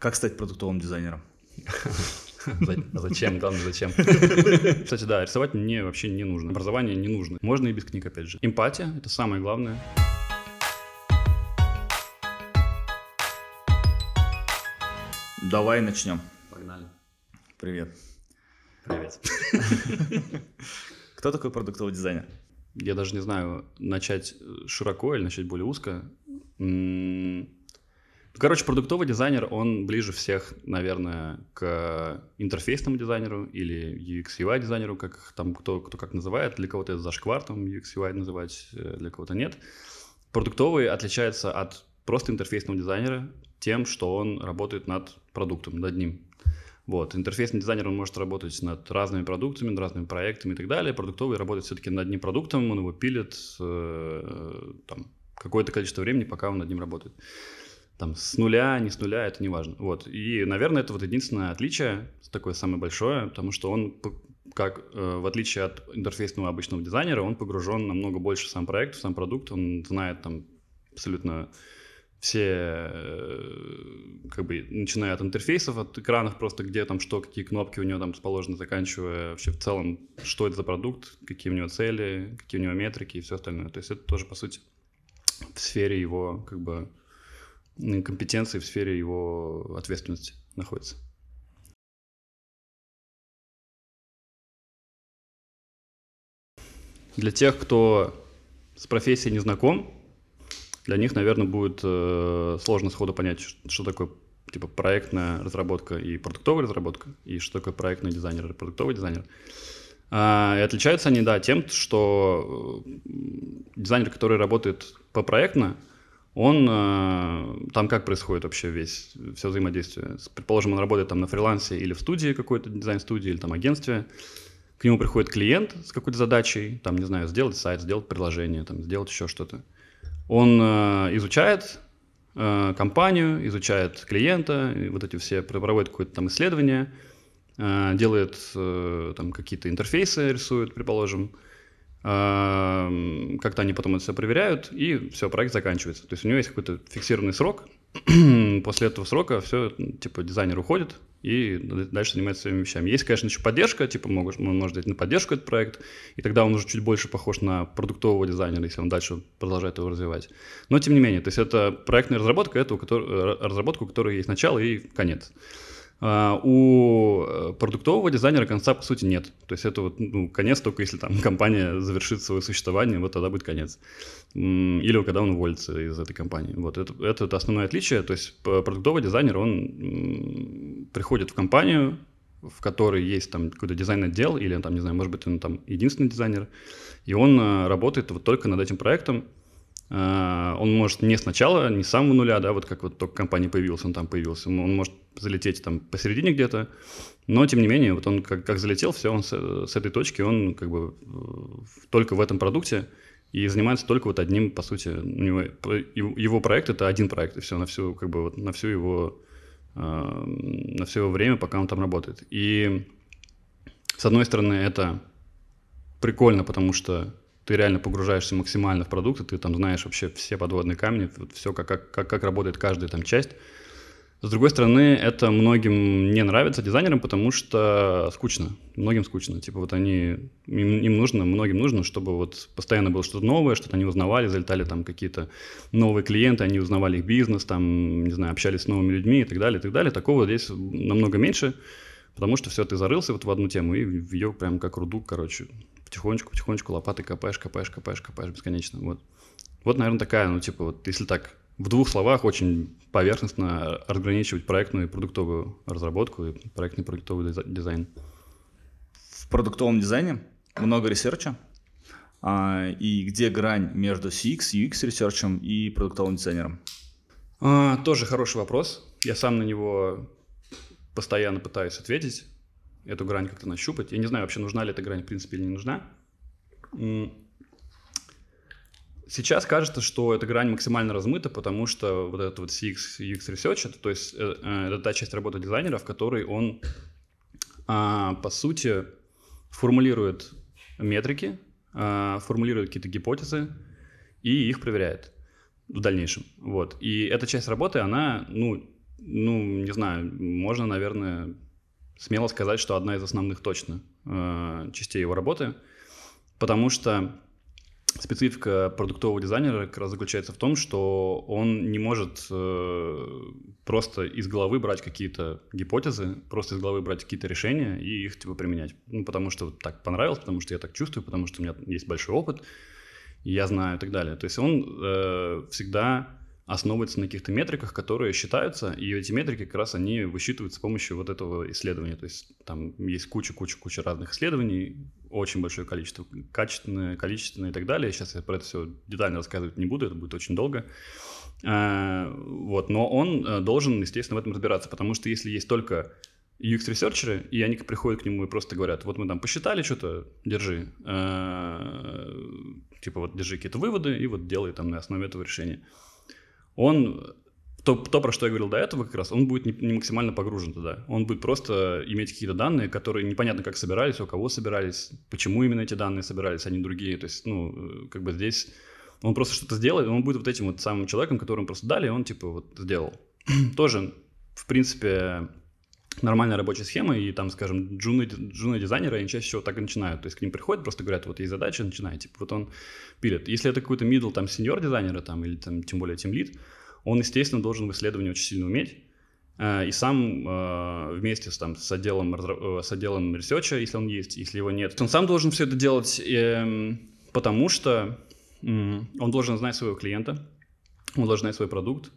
Как стать продуктовым дизайнером? Зачем? Главное, зачем? Кстати, да, рисовать мне вообще не нужно. Образование не нужно. Можно и без книг, опять же. Эмпатия — это самое главное. Давай начнем. Погнали. Привет. Привет. Кто такой продуктовый дизайнер? Я даже не знаю, начать широко или начать более узко. М, Короче, продуктовый дизайнер, он ближе всех, наверное, к интерфейсному дизайнеру или UX UI дизайнеру, как там кто, кто как называет. Для кого-то это зашквар там UX UI называть, э, для кого-то нет. Продуктовый отличается от просто интерфейсного дизайнера тем, что он работает над продуктом, над ним. Вот. Интерфейсный дизайнер, он может работать над разными продуктами, над разными проектами и так далее. Продуктовый работает все-таки над одним продуктом, он его пилит э, там, какое-то количество времени, пока он над ним работает. Там с нуля, не с нуля, это не важно. Вот. И, наверное, это вот единственное отличие, такое самое большое, потому что он, как э, в отличие от интерфейсного обычного дизайнера, он погружен намного больше в сам проект, в сам продукт, он знает там абсолютно все, э, как бы, начиная от интерфейсов, от экранов просто, где там что, какие кнопки у него там расположены, заканчивая вообще в целом, что это за продукт, какие у него цели, какие у него метрики и все остальное. То есть это тоже, по сути, в сфере его, как бы, компетенции, в сфере его ответственности находится. Для тех, кто с профессией не знаком, для них, наверное, будет э, сложно сходу понять, что такое типа проектная разработка и продуктовая разработка, и что такое проектный дизайнер и продуктовый дизайнер. А, и отличаются они, да, тем, что э, дизайнер, который работает по проектно, он э, там как происходит вообще весь все взаимодействие. Предположим, он работает там на фрилансе или в студии какой-то дизайн-студии или там агентстве. К нему приходит клиент с какой-то задачей, там, не знаю, сделать сайт, сделать приложение, там, сделать еще что-то. Он э, изучает э, компанию, изучает клиента, вот эти все проводит какое-то там исследование, э, делает э, там какие-то интерфейсы, рисует, предположим. Э, Как-то они потом это все проверяют, и все, проект заканчивается. То есть у него есть какой-то фиксированный срок. После этого срока все, типа, дизайнер уходит и дальше занимается своими вещами. Есть, конечно, еще поддержка, типа, могут, он может дать на поддержку этот проект, и тогда он уже чуть больше похож на продуктового дизайнера, если он дальше продолжает его развивать. Но, тем не менее, то есть это проектная разработка, это у которой, разработка, у которой есть начало и конец. А, У э, продуктового дизайнера конца, по сути, нет. То есть это вот, ну, конец только если там компания завершит свое существование, вот тогда будет конец. Или когда он уволится из этой компании. Вот это, это основное отличие. То есть продуктовый дизайнер, он приходит в компанию, в которой есть там какой-то дизайн-отдел, или там, не знаю, может быть, он там единственный дизайнер, и он э, работает вот только над этим проектом, он может не сначала, не с самого нуля, да, вот как вот только компания появилась, он там появился, он может залететь там посередине где-то, но тем не менее, вот он как, как залетел, все, он с, с этой точки, он как бы в- только в этом продукте и занимается только вот одним, по сути, у него, его проект это один проект, и все, на всю, как бы вот на всю его, а, на все его время, пока он там работает. И с одной стороны, это прикольно, потому что ты реально погружаешься максимально в продукт, и ты там знаешь вообще все подводные камни, вот все, как, как, как, как работает каждая там часть. С другой стороны, это многим не нравится дизайнерам, потому что скучно. Многим скучно. Типа вот они, им, им нужно, многим нужно, чтобы вот постоянно было что-то новое, что-то они узнавали, залетали там какие-то новые клиенты, они узнавали их бизнес, там, не знаю, общались с новыми людьми и так далее, и так далее. Такого здесь намного меньше, потому что все, ты зарылся вот в одну тему и ее прям как руду, короче, потихонечку, потихонечку лопатой копаешь, копаешь, копаешь, копаешь бесконечно. Вот, вот наверное, такая, ну, типа, вот если так в двух словах очень поверхностно разграничивать проектную и продуктовую разработку и проектный и продуктовый диза- дизайн. В продуктовом дизайне много research а, а, и где грань между CX, UX research ем и продуктовым дизайнером? А, тоже хороший вопрос. Я сам на него постоянно пытаюсь ответить, эту грань как-то нащупать. Я не знаю вообще, нужна ли эта грань, в принципе, или не нужна. Сейчас кажется, что эта грань максимально размыта, потому что вот этот вот CX, UX Research, это, то есть э, э, это та часть работы дизайнера, в которой он, а, по сути, формулирует метрики, а, формулирует какие-то гипотезы и их проверяет в дальнейшем. Вот. И эта часть работы, она, ну, ну, не знаю, можно, наверное, смело сказать, что одна из основных точно э, частей его работы, потому что специфика продуктового дизайнера как раз заключается в том, что он не может э, просто из головы брать какие-то гипотезы, просто из головы брать какие-то решения и их типа применять. Ну, потому что так понравилось, потому что я так чувствую, потому что у меня есть большой опыт, я знаю и так далее. То есть он э, всегда основывается на каких-то метриках, которые считаются, и эти метрики как раз они высчитываются с помощью вот этого исследования. То есть там есть куча-куча-куча разных исследований, очень большое количество, качественное, количественное и так далее. Сейчас я про это все детально рассказывать не буду, это будет очень долго. А, вот, но он э, должен, естественно, в этом разбираться, потому что если есть только UX-ресерчеры, и они приходят к нему и просто говорят, вот мы там посчитали что-то, держи, а, типа вот держи какие-то выводы и вот делай там на основе этого решения он то, то, про что я говорил до этого как раз, он будет не, не максимально погружен туда. Он будет просто иметь какие-то данные, которые непонятно как собирались, у кого собирались, почему именно эти данные собирались, а не другие. То есть, ну, э, как бы здесь он просто что-то сделает, он будет вот этим вот самым человеком, которому просто дали, и он типа вот сделал. Тоже, в принципе, нормальная рабочая схема, и там, скажем, джуны, джуны дизайнеры, они чаще всего так и начинают. То есть к ним приходят, просто говорят, вот есть задача, начинай. Типа вот он пилит. Если это какой-то middle, там, senior дизайнера, там, или там, тем более team lead, он, естественно, должен в исследовании очень сильно уметь. Э, и сам э, вместе с, там, с, отделом, э, с отделом ресерча, если он есть, если его нет, он сам должен все это делать, эм, потому что он должен знать своего клиента, он должен знать свой продукт,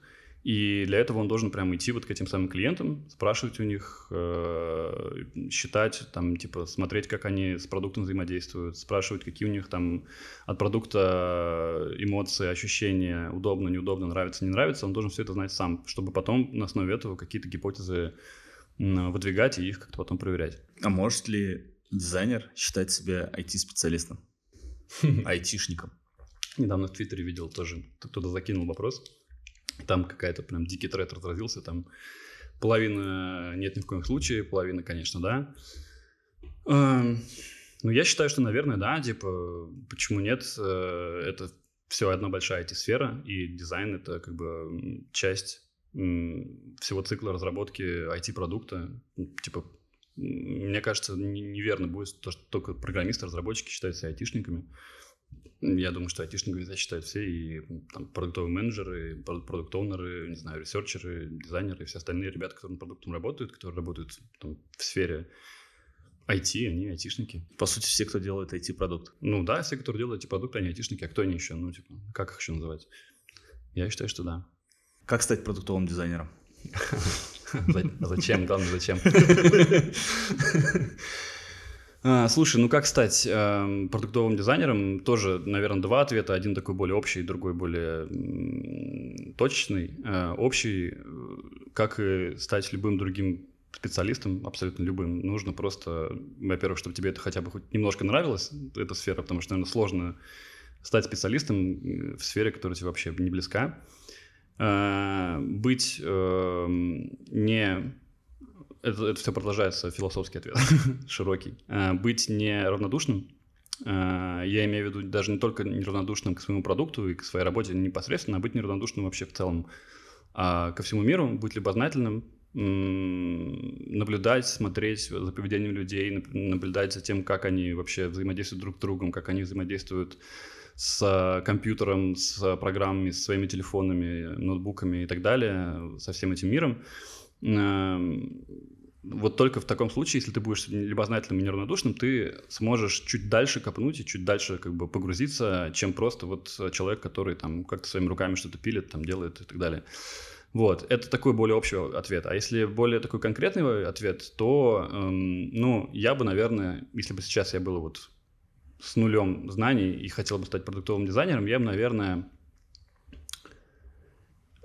и для этого он должен прямо идти вот к этим самым клиентам, спрашивать у них, э, считать, там, типа, смотреть, как они с продуктом взаимодействуют, спрашивать, какие у них там от продукта эмоции, ощущения, удобно, неудобно, нравится, не нравится. Он должен все это знать сам, чтобы потом на основе этого какие-то гипотезы выдвигать и их как-то потом проверять. А может ли дизайнер считать себя IT-специалистом? Айтишником? Недавно в Твиттере видел тоже, кто-то закинул вопрос там какая-то прям дикий тред разразился, там половина нет ни в коем случае, половина, конечно, да. Эм, ну, я считаю, что, наверное, да, типа, почему нет, э, это все одна большая IT-сфера, и дизайн — это как бы часть всего цикла разработки IT-продукта. Типа, мне кажется, неверно будет то, что только программисты, разработчики считаются айтишниками. Я думаю, что айтишниками считают все, и там продуктовые менеджеры, продукт-оунеры, не знаю, ресерчеры, дизайнеры, и все остальные ребята, которые над продуктом работают, которые работают там, в сфере IT, они айтишники. По сути, все, кто делает IT-продукт. Ну да, все, которые делают IT-продукты, они айтишники, а кто они еще? Ну, типа, как их еще называть? Я считаю, что да. Как стать продуктовым дизайнером? Зачем? Главное, зачем? А, слушай, ну как стать э, продуктовым дизайнером? Тоже, наверное, два ответа. Один такой более общий, другой более м, точечный. Э, общий, как и стать любым другим специалистом, абсолютно любым, нужно просто, во-первых, чтобы тебе это хотя бы хоть немножко нравилось, эта сфера, потому что, наверное, сложно стать специалистом э, в сфере, которая тебе вообще не близка. Э, быть э, не это, это все продолжается философский ответ, широкий. А, быть неравнодушным, а, я имею в виду даже не только неравнодушным к своему продукту и к своей работе непосредственно, а быть неравнодушным вообще в целом а, ко всему миру, быть любознательным, наблюдать, смотреть за поведением людей, наблюдать за тем, как они вообще взаимодействуют друг с другом, как они взаимодействуют с компьютером, с программами, с своими телефонами, ноутбуками и так далее, со всем этим миром вот только в таком случае, если ты будешь любознательным и неравнодушным, ты сможешь чуть дальше копнуть и чуть дальше как бы погрузиться, чем просто вот человек, который там как-то своими руками что-то пилит, там делает и так далее. Вот, это такой более общий ответ. А если более такой конкретный ответ, то, эм, ну, я бы, наверное, если бы сейчас я был вот с нулем знаний и хотел бы стать продуктовым дизайнером, я бы, наверное,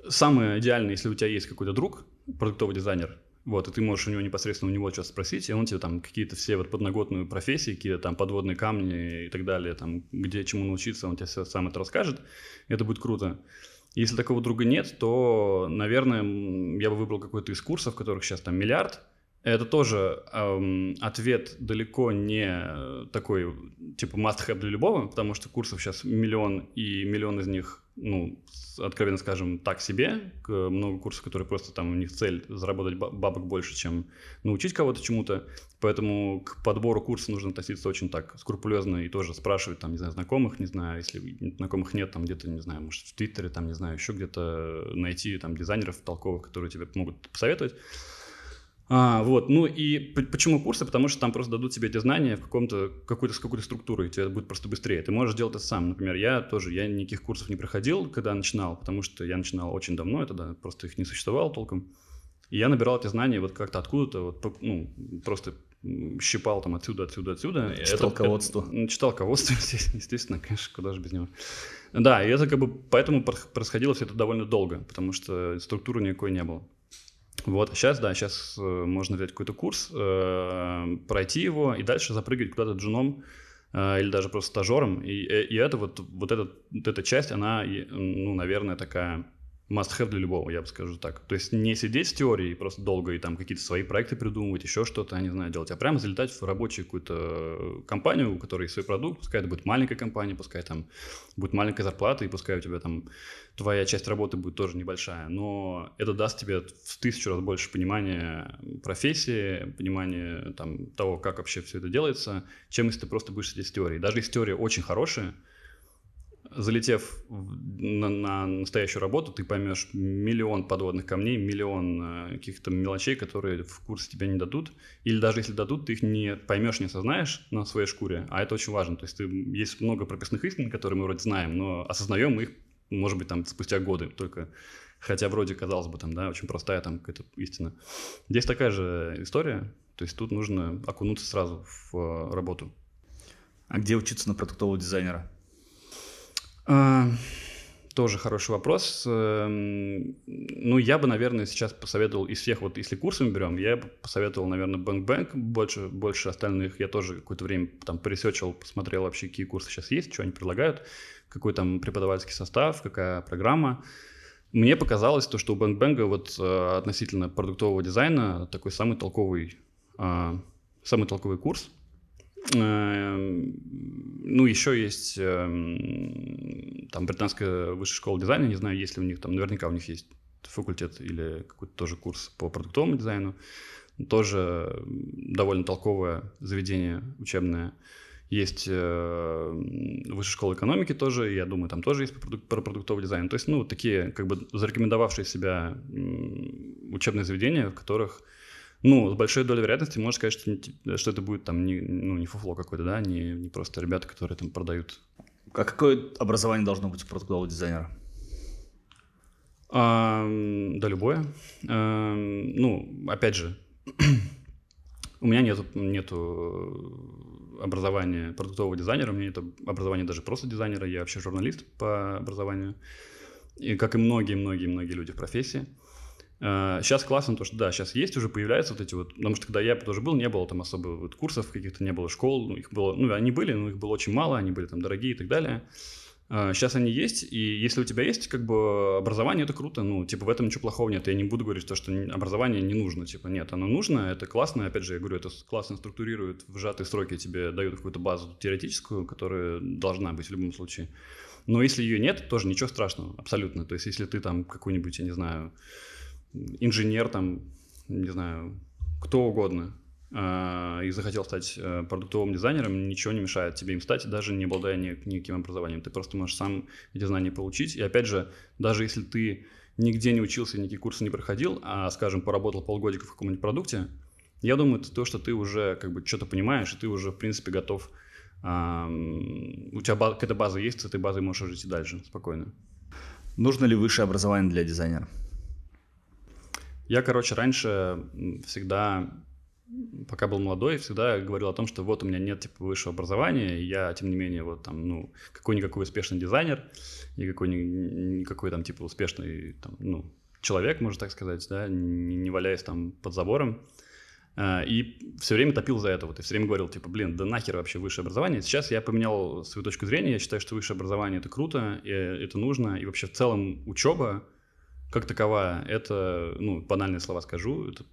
самое идеальное, если у тебя есть какой-то друг, продуктовый дизайнер, вот, и ты можешь у него непосредственно у него что-то спросить, и он тебе там какие-то все вот подноготные профессии, какие-то там подводные камни и так далее, там, где чему научиться, он тебе сам это расскажет. Это будет круто. Если такого друга нет, то, наверное, я бы выбрал какой-то из курсов, которых сейчас там миллиард, Это тоже эм, ответ далеко не такой, типа, must-have для любого, потому что курсов сейчас миллион, и миллион из них ну, откровенно скажем, так себе. Много курсов, которые просто там у них цель заработать бабок больше, чем научить кого-то чему-то. Поэтому к подбору курса нужно относиться очень так скрупулезно и тоже спрашивать там, не знаю, знакомых, не знаю, если знакомых нет, там где-то, не знаю, может, в Твиттере, там, не знаю, еще где-то найти там дизайнеров толковых, которые тебе могут посоветовать. А, вот, ну и почему курсы? Потому что там просто дадут тебе эти знания в каком-то, какой-то, с какой-то структурой, и тебе будет просто быстрее. Ты можешь делать это сам. Например, я тоже, я никаких курсов не проходил, когда начинал, потому что я начинал очень давно, это да, просто их не существовало толком. И я набирал эти знания вот как-то откуда-то, вот, ну, просто щипал там отсюда, отсюда, отсюда. Читал это, ководство. Это, читал ководство, естественно, конечно, куда же без него. Да, и это как бы, поэтому происходило все это довольно долго, потому что структуры никакой не было. Вот, сейчас, да, сейчас э, можно взять какой-то курс, э, пройти его и дальше запрыгать куда-то джуном э, или даже просто стажером. И, и это вот, вот, этот, вот эта часть, она, ну, наверное, такая must-have для любого, я бы скажу так. То есть не сидеть с теорией просто долго и там какие-то свои проекты придумывать, еще что-то, я не знаю, делать, а прямо залетать в рабочую какую-то компанию, у которой есть свой продукт, пускай это будет маленькая компания, пускай там будет маленькая зарплата, и пускай у тебя там твоя часть работы будет тоже небольшая, но это даст тебе в тысячу раз больше понимания профессии, понимания там, того, как вообще все это делается, чем если ты просто будешь сидеть с теорией. Даже если теория очень хорошая, залетев на, на настоящую работу, ты поймешь миллион подводных камней, миллион э, каких-то мелочей, которые в курсе тебе не дадут. Или даже если дадут, ты их не поймешь, не осознаешь на своей шкуре, а это очень важно. То есть ты, есть много прописных истин, которые мы вроде знаем, но осознаем их, может быть, там спустя годы только. Хотя вроде, казалось бы, там, да, очень простая там какая-то истина. Здесь такая же история, то есть тут нужно окунуться сразу в э, работу. А где учиться на продуктового дизайнера? А, тоже хороший вопрос. Эм, ну, я бы, наверное, сейчас посоветовал из всех, вот если курсы мы берем, я бы посоветовал, наверное, Bank Bank больше, больше остальных. Я тоже какое-то время там поресечил, посмотрел вообще, какие курсы сейчас есть, что они предлагают, какой там преподавательский состав, какая программа. Мне показалось то, что у Bank Bang вот э, относительно продуктового дизайна такой самый толковый, а, самый толковый курс, ну, еще есть эм, там британская высшая школа дизайна, не знаю, есть ли у них там, наверняка у них есть факультет или какой-то тоже курс по продуктовому дизайну. Тоже довольно толковое заведение учебное. Есть э, высшая школа экономики тоже, я думаю, там тоже есть про продуктовый дизайн. То есть, ну, такие как бы зарекомендовавшие себя учебные заведения, в которых ну, с большой долей вероятности можно сказать, что, что это будет там не, ну, не фуфло какое-то, да, не, не просто ребята, которые там продают. А какое образование должно быть у продуктового дизайнера? А, да, любое. А, ну, опять же, у меня нету, нету образования продуктового дизайнера, у меня нет образования даже просто дизайнера, я вообще журналист по образованию, и как и многие-многие-многие люди в профессии. Сейчас а, классно то, что да, сейчас есть уже, появляются вот эти вот, потому что когда я тоже был, не было там особо вот курсов каких-то, не было школ, ну, их было, ну, они были, но их было очень мало, они были там дорогие и так далее. Сейчас а, они есть, и если у тебя есть как бы образование, это круто, ну, типа в этом ничего плохого нет. Я не буду говорить то, что образование не нужно, типа нет, оно нужно, это классно, опять же, я говорю, это классно структурирует в сжатые сроки, тебе дают какую-то базу теоретическую, которая должна быть в любом случае. Но если ее нет, тоже ничего страшного, абсолютно. То есть если ты там какой-нибудь, я не знаю, инженер, там, не знаю, кто угодно, э, и захотел стать э, продуктовым дизайнером, ничего не мешает тебе им стать, даже не обладая ни, никаким образованием. Ты просто можешь сам эти знания получить. И опять же, даже если ты нигде не учился, никакие курсы не проходил, а, скажем, поработал полгодика в каком-нибудь продукте, я думаю, это то, что ты уже как бы что-то понимаешь, и ты уже, в принципе, готов. Эм, у тебя какая-то база есть, с этой базой можешь жить и дальше спокойно. Нужно ли высшее образование для дизайнера? Я, короче, раньше всегда, пока был молодой, всегда говорил о том, что вот у меня нет типа высшего образования, и я, тем не менее, вот там, ну, какой-никакой успешный дизайнер, и какой-никакой там типа успешный, там, ну, человек, можно так сказать, да, не, не валяясь там под забором. А, и все время топил за это. Вот, и все время говорил, типа, блин, да нахер вообще высшее образование. Сейчас я поменял свою точку зрения. Я считаю, что высшее образование – это круто, и это нужно. И вообще в целом учеба как таковая, это, ну, банальные слова скажу, это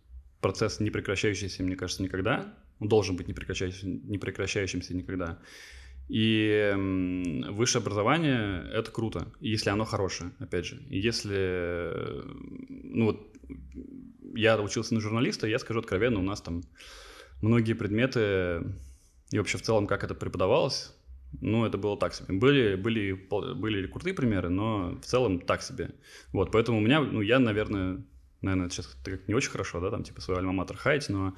процесс не прекращающийся, мне кажется, никогда. Он должен быть не прекращающимся, не прекращающимся никогда. И высшее образование — это круто, если оно хорошее, опять же. Если, ну вот, я учился на журналиста, я скажу откровенно, у нас там многие предметы и вообще в целом, как это преподавалось, ну, это было так себе. Были, были, были крутые примеры, но в целом так себе. Вот, поэтому у меня, ну, я, наверное, наверное, сейчас не очень хорошо, да, там, типа, свой альма-матер хаять, но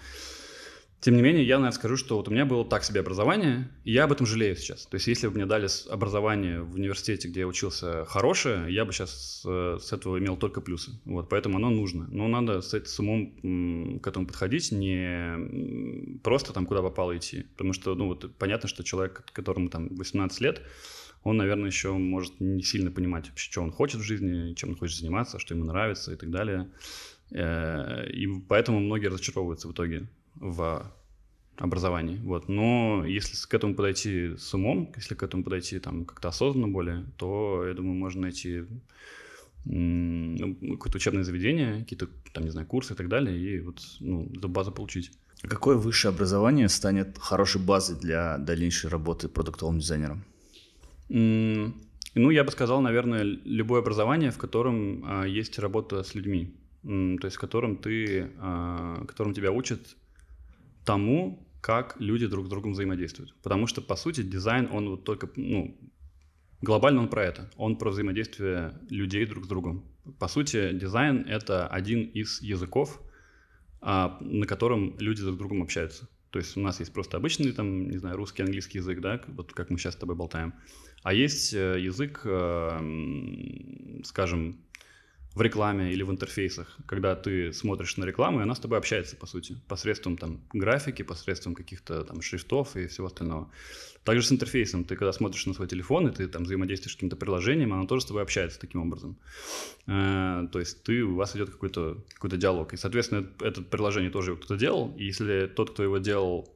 тем не менее, я, наверное, скажу, что вот у меня было так себе образование, и я об этом жалею сейчас. То есть, если бы мне дали образование в университете, где я учился хорошее, я бы сейчас э, с этого имел только плюсы. Вот, поэтому оно нужно. Но надо с, с умом к этому подходить, не просто там куда попало идти. Потому что, ну, вот понятно, что человек, которому там 18 лет, он, наверное, еще может не сильно понимать вообще, что он хочет в жизни, чем он хочет заниматься, что ему нравится и так далее. Э, и поэтому многие разочаровываются в итоге в образовании. Вот. Но если к этому подойти с умом, если к этому подойти там как-то осознанно более, то, я думаю, можно найти ну, какое-то учебное заведение, какие-то, там, не знаю, курсы и так далее, и вот ну, эту базу получить. Какое высшее образование станет хорошей базой для дальнейшей работы продуктовым дизайнером? Ну, я бы сказал, наверное, любое образование, в котором а, есть работа с людьми, то есть в котором ты, а, которым тебя учат тому, как люди друг с другом взаимодействуют. Потому что, по сути, дизайн, он вот только, ну, глобально он про это. Он про взаимодействие людей друг с другом. По сути, дизайн — это один из языков, а, на котором люди друг с другом общаются. То есть у нас есть просто обычный, там, не знаю, русский, английский язык, да, вот как мы сейчас с тобой болтаем. А есть э, язык, э, скажем, в рекламе или в интерфейсах, когда ты смотришь на рекламу, и она с тобой общается, по сути, посредством там графики, посредством каких-то там шрифтов и всего остального. Также с интерфейсом. Ты когда смотришь на свой телефон, и ты там взаимодействуешь с каким-то приложением, оно тоже с тобой общается таким образом. Э, то есть ты, у вас идет какой-то какой диалог. И, соответственно, это приложение тоже кто-то делал. И если тот, кто его делал,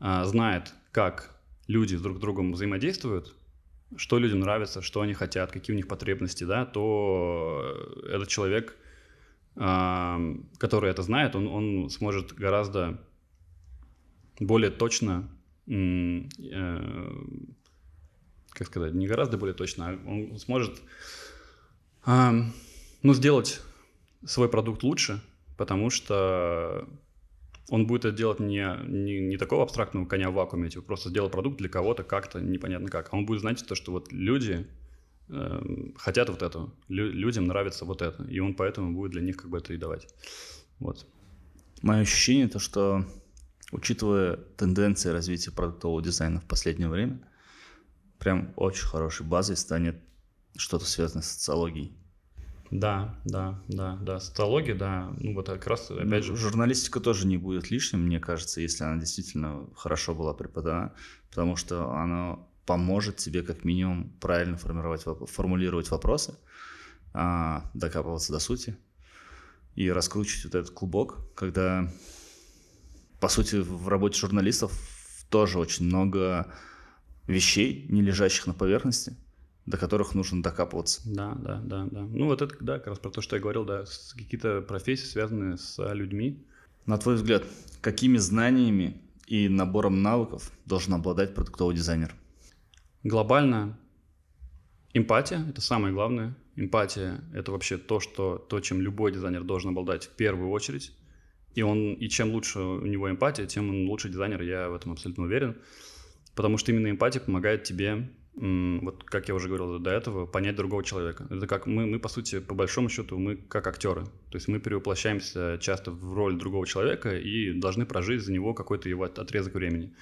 э, знает, как люди друг с другом взаимодействуют, что людям нравится, что они хотят, какие у них потребности, да, то этот человек, который это знает, он, он сможет гораздо более точно, э, как сказать, не гораздо более точно, а он сможет ну, сделать свой продукт лучше, потому что он будет это делать не, не, не такого абстрактного коня в вакууме, типа просто сделал продукт для кого-то как-то, непонятно как. А он будет знать то, что вот люди э, хотят вот этого, Лю, людям нравится вот это, и он поэтому будет для них как бы это и давать. Вот. Мое ощущение то, что учитывая тенденции развития продуктового дизайна в последнее время, прям очень хорошей базой станет что-то связанное с социологией. Да, да, да, да. Социология, да. Ну вот как раз, опять ну, же... Журналистика тоже не будет лишним, мне кажется, если она действительно хорошо была преподана, потому что она поможет тебе как минимум правильно формировать, формулировать вопросы, а, докапываться до сути и раскручивать вот этот клубок, когда, по сути, в работе журналистов тоже очень много вещей, не лежащих на поверхности, до которых нужно докапываться. Да, да, да, да. Ну вот это, да, как раз про то, что я говорил, да, какие-то профессии, связанные с людьми. На твой взгляд, какими знаниями и набором навыков должен обладать продуктовый дизайнер? Глобально эмпатия – это самое главное. Эмпатия – это вообще то, что, то, чем любой дизайнер должен обладать в первую очередь. И, он, и чем лучше у него эмпатия, тем он лучше дизайнер, я в этом абсолютно уверен. Потому что именно эмпатия помогает тебе вот как я уже говорил до этого, понять другого человека. Это как мы, мы, по сути, по большому счету, мы как актеры. То есть мы перевоплощаемся часто в роль другого человека и должны прожить за него какой-то его отрезок времени.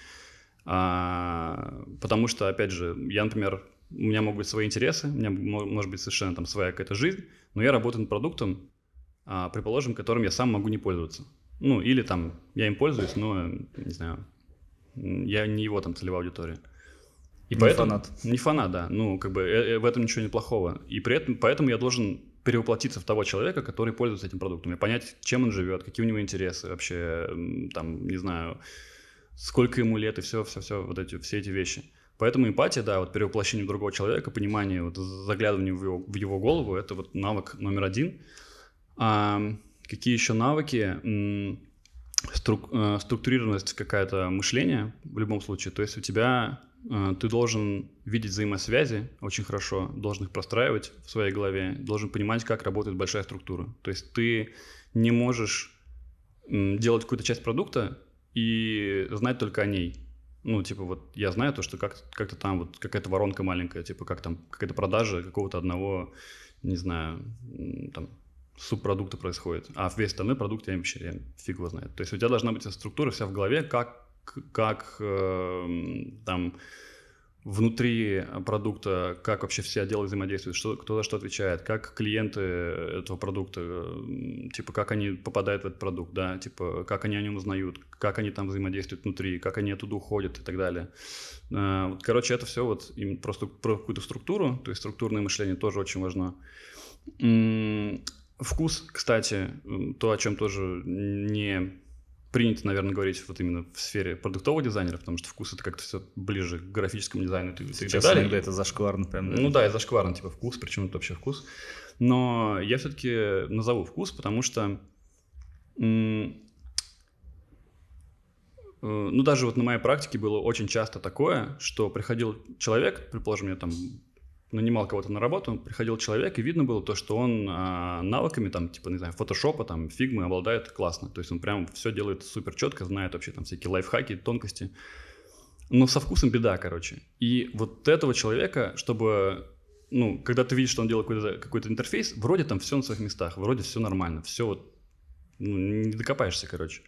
А, потому что, опять же, я, например, у меня могут быть свои интересы, у меня может быть совершенно там своя какая-то жизнь, но я работаю над продуктом, а, предположим, которым я сам могу не пользоваться. Ну, или там я им пользуюсь, но, не знаю, я не его там целевая аудитория. И не поэтому, фанат. Не фанат, да. Ну, как бы э, э, в этом ничего не плохого. И при этом, поэтому я должен перевоплотиться в того человека, который пользуется этим продуктом, и понять, чем он живет, какие у него интересы вообще, там, не знаю, сколько ему лет и все, все, все, вот эти, все эти вещи. Поэтому эмпатия, да, вот перевоплощение в другого человека, понимание, вот заглядывание в его, в его голову, это вот навык номер один. А какие еще навыки? струк, э, структурированность какая-то мышления в любом случае. То есть у тебя ты должен видеть взаимосвязи очень хорошо, должен их простраивать в своей голове, должен понимать, как работает большая структура. То есть ты не можешь делать какую-то часть продукта и знать только о ней. Ну, типа, вот я знаю то, что как- как-то там вот какая-то воронка маленькая, типа, как там какая-то продажа какого-то одного, не знаю, там, субпродукта происходит, а весь остальной продукт я вообще я фиг его знает. То есть у тебя должна быть структура вся в голове, как, как э, там внутри продукта, как вообще все отделы взаимодействуют, что, кто за что отвечает, как клиенты этого продукта, э, типа, как они попадают в этот продукт, да, типа, как они о нем узнают, как они там взаимодействуют внутри, как они оттуда уходят и так далее. Э, короче, это все вот им просто про какую-то структуру, то есть структурное мышление тоже очень важно. Вкус, кстати, то, о чем тоже не принято, наверное, говорить вот именно в сфере продуктового дизайнера, потому что вкус это как-то все ближе к графическому дизайну и, Сейчас и далее. иногда это зашкварно прям. Ну да, это зашкварно, типа вкус, причем это вообще вкус. Но я все-таки назову вкус, потому что э, ну, даже вот на моей практике было очень часто такое, что приходил человек, предположим, мне там нанимал кого-то на работу, приходил человек, и видно было то, что он а, навыками, там, типа, не знаю, фотошопа, там, фигмы обладает классно. То есть он прям все делает супер четко, знает вообще там всякие лайфхаки, тонкости. Но со вкусом беда, короче. И вот этого человека, чтобы ну, когда ты видишь, что он делает какой-то, какой интерфейс, вроде там все на своих местах, вроде все нормально, все вот, ну, не докопаешься, короче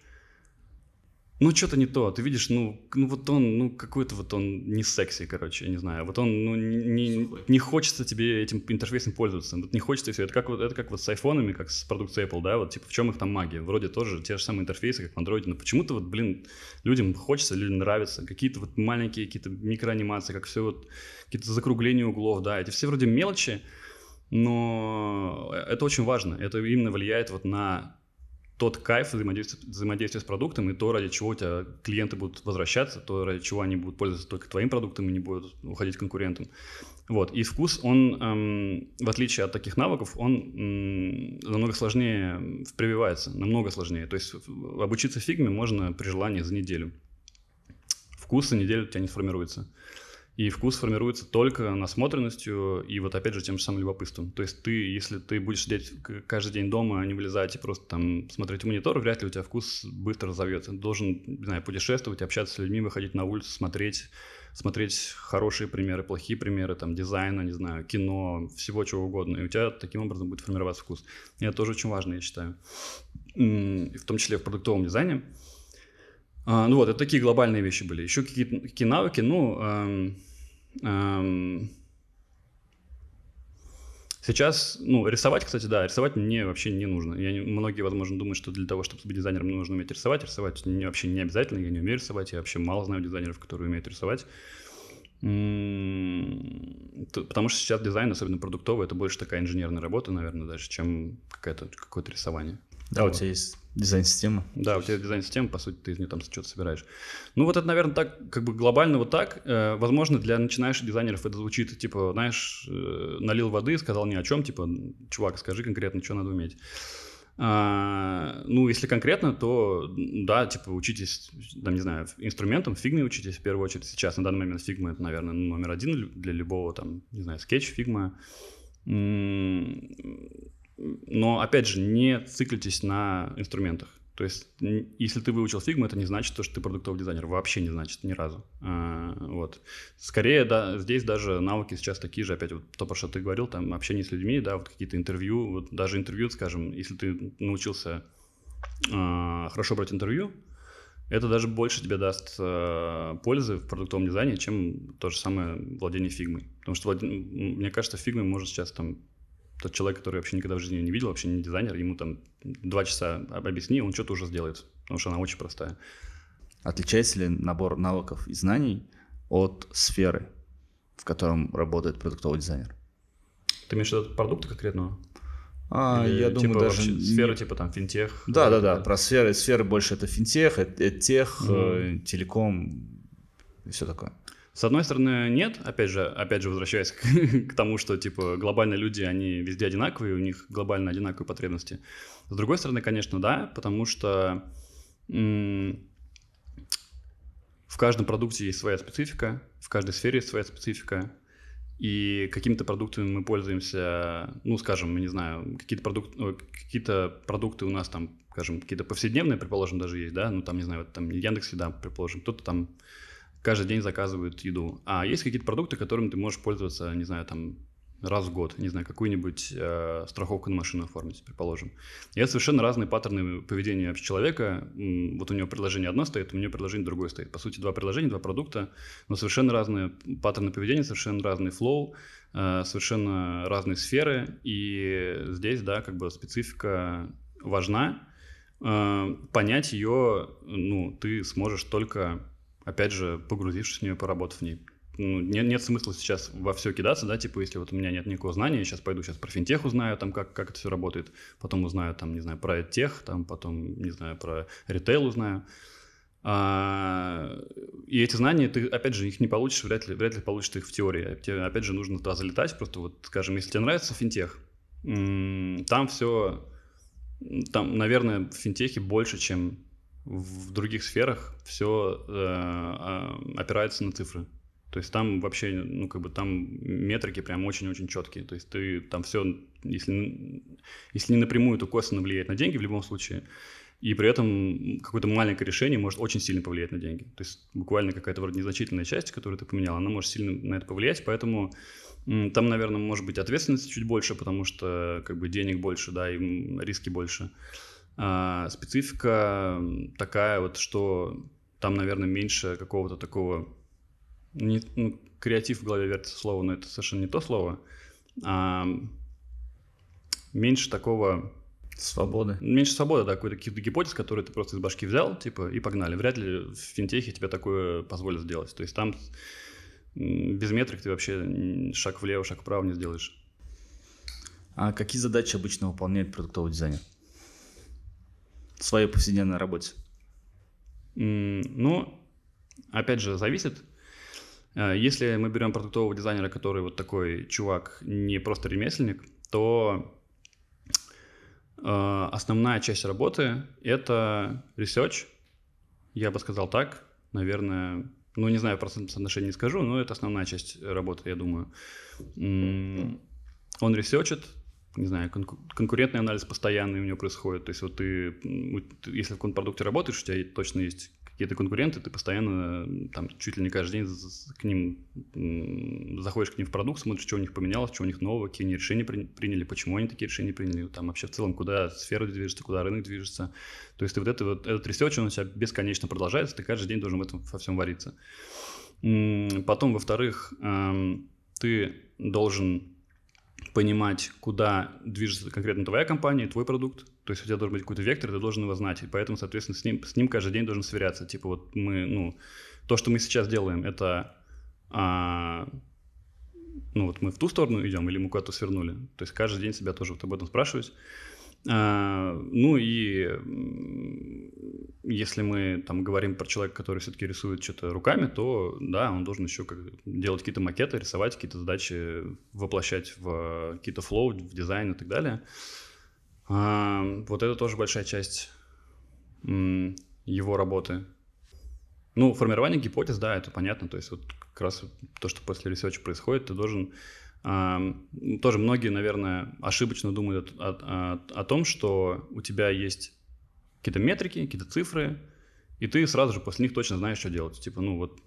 ну, что-то не то. Ты видишь, ну, ну, вот он, ну, какой-то вот он не секси, короче, я не знаю. Вот он, ну, не, не хочется тебе этим интерфейсом пользоваться. Вот не хочется и все. Это как, вот, это как вот с айфонами, как с продукцией Apple, да, вот, типа, в чем их там магия? Вроде тоже те же самые интерфейсы, как в Android, но почему-то вот, блин, людям хочется, людям нравится. Какие-то вот маленькие, какие-то микроанимации, как все вот, какие-то закругления углов, да, эти все вроде мелочи, но это очень важно. Это именно влияет вот на тот кайф взаимодействия, взаимодействия с продуктом и то, ради чего у тебя клиенты будут возвращаться, то, ради чего они будут пользоваться только твоим продуктом и не будут уходить к конкурентам. Вот. И вкус, он, эм, в отличие от таких навыков, он эм, намного сложнее прививается, намного сложнее. То есть обучиться фигме можно при желании за неделю. Вкус за неделю у тебя не сформируется. И вкус формируется только насмотренностью и вот опять же тем же самым любопытством. То есть ты, если ты будешь сидеть каждый день дома, а не вылезать и просто там смотреть в монитор, вряд ли у тебя вкус быстро разовьется. Ты должен, не знаю, путешествовать, общаться с людьми, выходить на улицу, смотреть, смотреть хорошие примеры, плохие примеры, там, дизайна, не знаю, кино, всего чего угодно. И у тебя таким образом будет формироваться вкус. И это тоже очень важно, я считаю. В том числе в продуктовом дизайне. А, ну вот, это такие глобальные вещи были. Еще какие-то какие навыки, ну, сейчас, ну, рисовать, кстати, да, рисовать мне вообще не нужно. Я не, многие, возможно, думают, что для того, чтобы быть дизайнером, нужно уметь рисовать. Рисовать не, вообще не обязательно, я не умею рисовать, я вообще мало знаю дизайнеров, которые умеют рисовать. Потому что сейчас дизайн, особенно продуктовый, это больше такая инженерная работа, наверное, даже, чем какое-то какое-то рисование. Да, вот. у тебя есть дизайн-система. Да, у тебя дизайн-система, по сути, ты из нее там что-то собираешь. Ну, вот это, наверное, так, как бы глобально вот так. Э, возможно, для начинающих дизайнеров это звучит, типа, знаешь, э, налил воды, сказал ни о чем, типа, чувак, скажи конкретно, что надо уметь. А, ну, если конкретно, то да, типа учитесь, там, не знаю, инструментам, фигме учитесь в первую очередь. Сейчас на данный момент фигма это, наверное, номер один для любого, там, не знаю, Sketch, Figma. Но, опять же, не циклитесь на инструментах. То есть, если ты выучил фигму, это не значит, что ты продуктовый дизайнер. Вообще не значит ни разу. А, вот. Скорее, да, здесь даже навыки сейчас такие же, опять вот то, про что ты говорил, там общение с людьми, да, вот какие-то интервью, вот даже интервью, скажем, если ты научился а, хорошо брать интервью, это даже больше тебе даст э, пользы в продуктовом дизайне, чем то же самое владение фигмой. Потому что, мне кажется, фигмой может сейчас там тот человек, который вообще никогда в жизни не видел, вообще не дизайнер, ему там два часа объясни, он что-то уже сделает, потому что она очень простая. Отличается ли набор навыков и знаний от сферы, в котором работает продуктовый дизайнер? Ты имеешь в виду продукта конкретного? А, Или, я думаю, типа, даже... Сфера типа там финтех? Да, да, да, про сферы. Сферы больше это финтех, это тех, mm. телеком и все такое. С одной стороны, нет, опять же, опять же возвращаясь к, к тому, что типа глобальные люди, они везде одинаковые, у них глобально одинаковые потребности. С другой стороны, конечно, да, потому что в каждом продукте есть своя специфика, в каждой сфере есть своя специфика, и какими-то продуктами мы пользуемся, ну, скажем, не знаю, какие-то продукты, какие-то продукты у нас там, скажем, какие-то повседневные, предположим, даже есть, да, ну, там, не знаю, вот, там Яндекс Еда, предположим, кто-то там каждый день заказывает еду. А есть какие-то продукты, которыми ты можешь пользоваться, не знаю, там, раз в год, не знаю, какую-нибудь э, страховку на машину оформить, предположим. И это совершенно разные паттерны поведения человека. Вот у него предложение одно стоит, у него предложение другое стоит. По сути, два предложения, два продукта, но совершенно разные паттерны поведения, совершенно разный флоу, э, совершенно разные сферы. И здесь, да, как бы специфика важна. Э, понять ее, ну, ты сможешь только опять же, погрузившись в нее, поработав в ней ну, нет, нет смысла сейчас во все кидаться, да, типа, если вот у меня нет никакого знания, я сейчас пойду сейчас про финтех узнаю, там, как, как это все работает, потом узнаю, там, не знаю, про тех, там, потом, не знаю, про ритейл узнаю. А, и эти знания, ты, опять же, их не получишь, вряд ли, вряд ли получишь их в теории. Тебе, опять же, нужно туда залетать, просто вот, скажем, если тебе нравится финтех, там все, там, наверное, в финтехе больше, чем в других сферах, все э, а, опирается на цифры. То есть там вообще, ну, как бы там метрики прям очень-очень четкие. То есть ты там все, если, если не напрямую, то косвенно влияет на деньги в любом случае. И при этом какое-то маленькое решение может очень сильно повлиять на деньги. То есть буквально какая-то вроде незначительная часть, которую ты поменял, она может сильно на это повлиять. Поэтому там, наверное, может быть ответственности чуть больше, потому что как бы денег больше, да, и риски больше. А специфика такая вот, что там, наверное, меньше какого-то такого не, ну, креатив в голове вертится слово, но это совершенно не то слово, а меньше такого... Свободы. Меньше свободы, да, какой-то каких-то гипотез, которые ты просто из башки взял, типа, и погнали. Вряд ли в финтехе тебе такое позволят сделать. То есть там без метрик ты вообще шаг влево, шаг вправо не сделаешь. А какие задачи обычно выполняет продуктовый дизайнер? Своей повседневной работе? Ну, опять же, зависит. Э, если мы берем продуктового дизайнера, который вот такой чувак, не просто ремесленник, то э, основная часть работы — это research, я бы сказал так, наверное, ну, не знаю, процент соотношения не скажу, но это основная часть работы, я думаю. Он ресерчит, не знаю, конкурентный анализ постоянный у него происходит. То есть вот ты, если в каком-то продукте работаешь, у тебя точно есть какие-то конкуренты, ты постоянно там чуть ли не каждый день к ним заходишь к ним в продукт, смотришь, что у них поменялось, что у них нового, какие они решения приняли, почему они такие решения приняли, там вообще в целом, куда сфера движется, куда рынок движется. То есть ты вот, это, вот этот ресерч, он у тебя бесконечно продолжается, ты каждый день должен в этом во всем вариться. Потом, во-вторых, эм, ты должен понимать, куда движется конкретно твоя компания, твой продукт. То есть у тебя должен быть какой-то вектор, ты должен его знать. И поэтому, соответственно, с ним, с ним каждый день должен сверяться. Типа вот мы, ну, то, что мы сейчас делаем, это а, ну вот мы в ту сторону идем или мы куда-то свернули. То есть каждый день себя тоже вот об этом спрашивать. А, ну и если мы там говорим про человека, который все-таки рисует что-то руками, то да, он должен еще как делать какие-то макеты, рисовать какие-то задачи, воплощать в какие-то флоу, в дизайн и так далее. А, вот это тоже большая часть его работы. Ну, формирование гипотез, да, это понятно. То есть вот как раз то, что после ресерча происходит, ты должен тоже многие, наверное, ошибочно думают о, о, о том, что у тебя есть какие-то метрики, какие-то цифры, и ты сразу же после них точно знаешь, что делать. Типа, ну вот,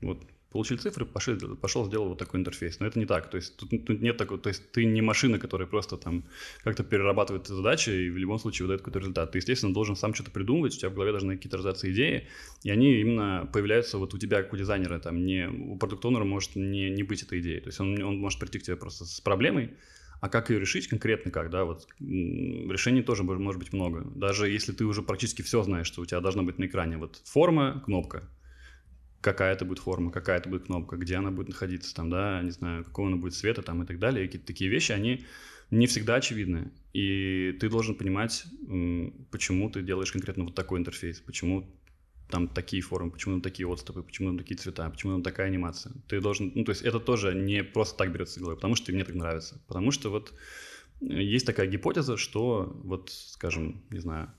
вот получили цифры, пошли, пошел, сделал вот такой интерфейс. Но это не так. То есть тут, тут нет такого, то есть ты не машина, которая просто там как-то перерабатывает задачи и в любом случае выдает какой-то результат. Ты, естественно, должен сам что-то придумывать, у тебя в голове должны какие-то рождаться идеи, и они именно появляются вот у тебя, как у дизайнера, там не, у продукт-онера может не, не быть этой идеей. То есть он, он может прийти к тебе просто с проблемой, а как ее решить конкретно как, да, вот решений тоже может быть много. Даже если ты уже практически все знаешь, что у тебя должна быть на экране вот форма, кнопка, какая это будет форма, какая это будет кнопка, где она будет находиться, там, да, не знаю, какого она будет цвета там и так далее. Какие-то такие вещи, они не всегда очевидны. И ты должен понимать, почему ты делаешь конкретно вот такой интерфейс, почему там такие формы, почему там такие отступы, почему там такие цвета, почему там такая анимация. Ты должен, ну, то есть это тоже не просто так берется из головы, потому что мне так нравится. Потому что вот есть такая гипотеза, что вот, скажем, не знаю,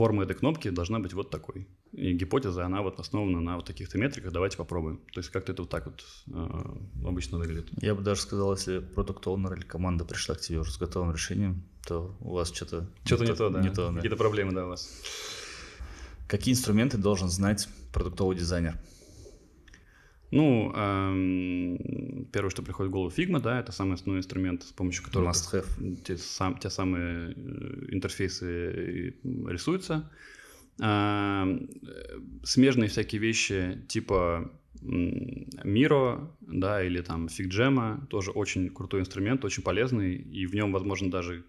форма этой кнопки должна быть вот такой. И гипотеза, она вот основана на вот таких-то метриках, давайте попробуем. То есть как-то это вот так вот э, обычно выглядит. Я бы даже сказал, если продукт оунер или команда пришла к тебе уже с готовым решением, то у вас что-то Что-то не, то, да. Не то, да. Какие-то проблемы, да, у вас. Какие инструменты должен знать продуктовый дизайнер? Ну, эм, первое, что приходит в голову, Figma, да, это самый основной инструмент, с помощью которого. Те, сам, те самые э, интерфейсы рисуются. Эм, смежные всякие вещи типа Miro, да, или там FigJam, тоже очень крутой инструмент, очень полезный, и в нем, возможно, даже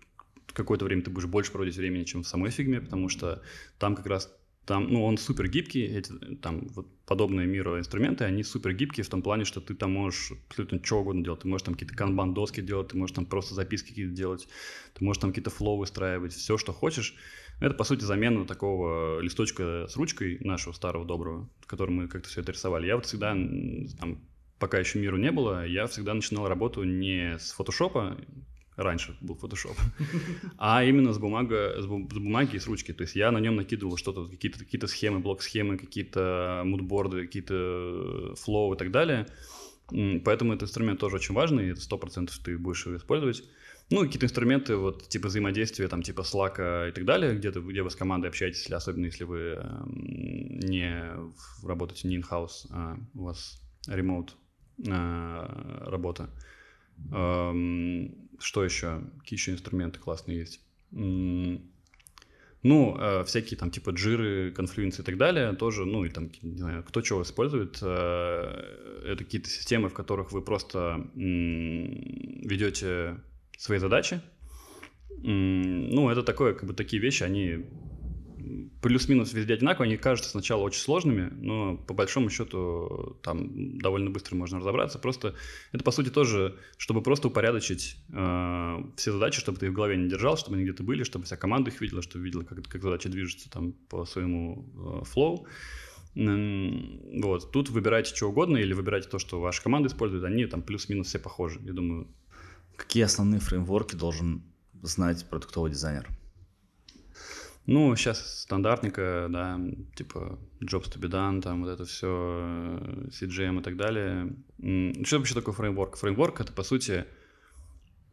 какое-то время ты будешь больше проводить времени, чем в самой фигме, потому что там как раз там, ну, он супер гибкий, эти, там, вот подобные миру инструменты, они супер гибкие в том плане, что ты там можешь абсолютно что угодно делать. Ты можешь там какие-то канбан-доски делать, ты можешь там просто записки какие-то делать, ты можешь там какие-то флоу выстраивать, все, что хочешь. Это, по сути, замена такого листочка с ручкой нашего старого доброго, который мы как-то все это рисовали. Я вот всегда, там, пока еще миру не было, я всегда начинал работу не с фотошопа, раньше был Photoshop, а именно с, бумага, с, бумаги и с ручки. То есть я на нем накидывал что-то, какие-то какие схемы, блок-схемы, какие-то мудборды, какие-то флоу и так далее. Поэтому этот инструмент тоже очень важный, и это сто процентов ты будешь его использовать. Ну, какие-то инструменты, вот, типа взаимодействия, там, типа Slack и так далее, где, -то, где вы с командой общаетесь, или особенно если вы э, не работаете не in-house, а у вас remote э, работа. Эм, что еще? Какие еще инструменты классные есть? Ну, э, всякие там типа джиры, конфлюенсы и так далее тоже, ну и там, не знаю, кто чего использует. Э, это какие-то системы, в которых вы просто ведете свои задачи. Ну, это такое, как бы такие вещи, они плюс-минус везде одинаково, они кажутся сначала очень сложными, но по большому счету там довольно быстро можно разобраться. Просто это, по сути, тоже, чтобы просто упорядочить э, все задачи, чтобы ты их в голове не держал, чтобы они где-то были, чтобы вся команда их видела, чтобы видела, как, как задача движется там по своему э. Вот, тут выбирайте что угодно или выбирайте то, что ваша команда использует, они там плюс-минус все похожи, я думаю. Какие основные фреймворки должен знать продуктовый дизайнер? Ну, сейчас стандартника, да, типа Jobs to be done, там вот это все, CGM и так далее. Что вообще такое фреймворк? Фреймворк — это, по сути,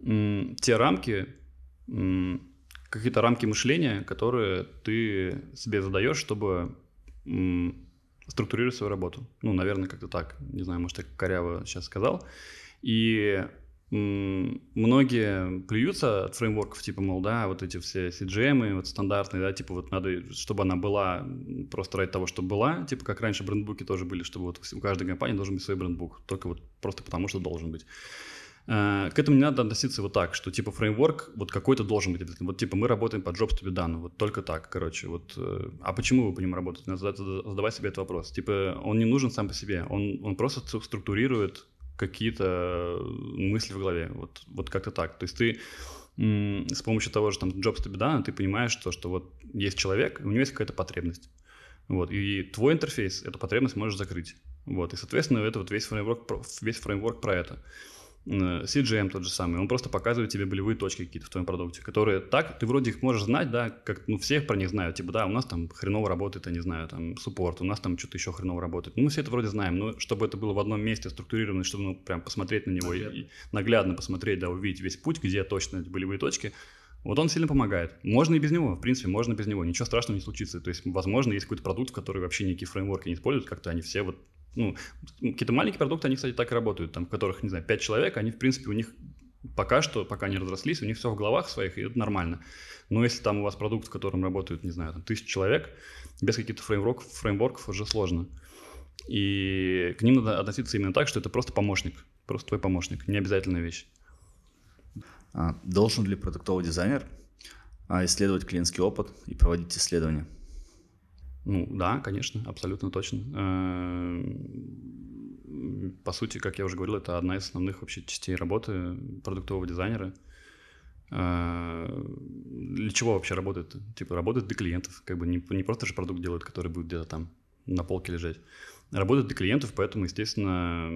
те рамки, какие-то рамки мышления, которые ты себе задаешь, чтобы структурировать свою работу. Ну, наверное, как-то так. Не знаю, может, я коряво сейчас сказал. И многие плюются от фреймворков, типа, мол, да, вот эти все CGM, вот стандартные, да, типа, вот надо, чтобы она была просто ради того, чтобы была, типа, как раньше брендбуки тоже были, чтобы вот у каждой компании должен быть свой брендбук, только вот просто потому, что должен быть. Э, к этому не надо относиться вот так, что типа фреймворк вот какой-то должен быть. Вот типа мы работаем по jobs to be done, вот только так, короче. Вот, э, а почему вы по нему работаете? Надо задавать себе этот вопрос. Типа он не нужен сам по себе, он, он просто структурирует какие-то мысли в голове. Вот, вот как-то так. То есть ты с помощью того же там Jobs to be done, ты понимаешь, что, что вот есть человек, у него есть какая-то потребность. Вот, и твой интерфейс эту потребность можешь закрыть. Вот, и, соответственно, это вот весь фреймворк, весь фреймворк про это. Э, CGM тот же самый, он просто показывает тебе болевые точки какие-то в твоем продукте, которые так, ты вроде их можешь знать, да, как, ну, всех про них знают, типа, да, у нас там хреново работает, я не знаю, там, суппорт, у нас там что-то еще хреново работает. Ну, мы все это вроде знаем, но чтобы это было в одном месте структурировано, чтобы, ну, прям посмотреть на него наглядно. и, и наглядно посмотреть, да, увидеть весь путь, где точно эти болевые точки, вот он сильно помогает. Можно и без него, в принципе, можно без него. Ничего страшного не случится. То есть, возможно, есть какой-то продукт, который вообще никакие фреймворки не используют, как-то они все вот ну, какие-то маленькие продукты, они, кстати, так и работают, там, в которых, не знаю, 5 человек, они, в принципе, у них пока что, пока не разрослись, у них все в головах своих, и это нормально. Но если там у вас продукт, в котором работают, не знаю, там, тысяча человек, без каких-то фреймворков, фреймворков уже сложно. И к ним надо относиться именно так, что это просто помощник, просто твой помощник, не обязательная вещь. А, должен ли продуктовый дизайнер а, исследовать клиентский опыт и проводить исследования? Ну да, конечно, абсолютно точно. Эм, по сути, как я уже говорил, это одна из основных вообще частей работы продуктового дизайнера. Э, для чего вообще работает? Типа работает для клиентов, как бы не, не просто же продукт делают, который будет где-то там на полке лежать. Работают для клиентов, поэтому, естественно,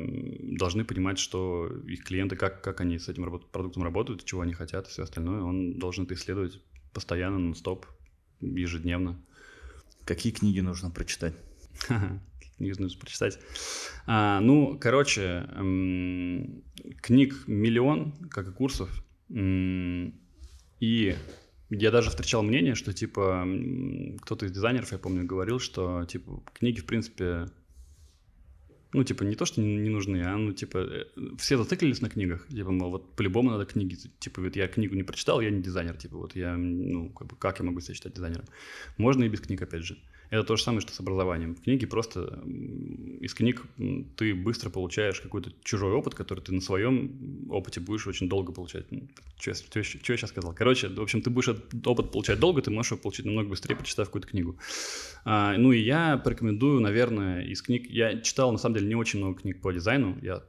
должны понимать, что их клиенты, как, как они с этим продуктом работают, чего они хотят, все остальное. Он должен это исследовать постоянно, нон-стоп, ежедневно. Какие книги нужно прочитать? Книги нужно прочитать. А, ну, короче, книг миллион, как и курсов. И я даже встречал мнение, что, типа, кто-то из дизайнеров, я помню, говорил, что, типа, книги, в принципе, ну, типа, не то, что не, нужны, а, ну, типа, э, все зациклились на книгах, типа, мол, вот по-любому надо книги, типа, вот я книгу не прочитал, я не дизайнер, типа, вот я, ну, как бы, как я могу себя считать дизайнером? Можно и без книг, опять же. Это то же самое, что с образованием. В книге просто из книг ты быстро получаешь какой-то чужой опыт, который ты на своем опыте будешь очень долго получать. Что, что, что я сейчас сказал? Короче, в общем, ты будешь этот опыт получать долго, ты можешь его получить намного быстрее, прочитав какую-то книгу. А, ну и я порекомендую, наверное, из книг... Я читал, на самом деле, не очень много книг по дизайну. Я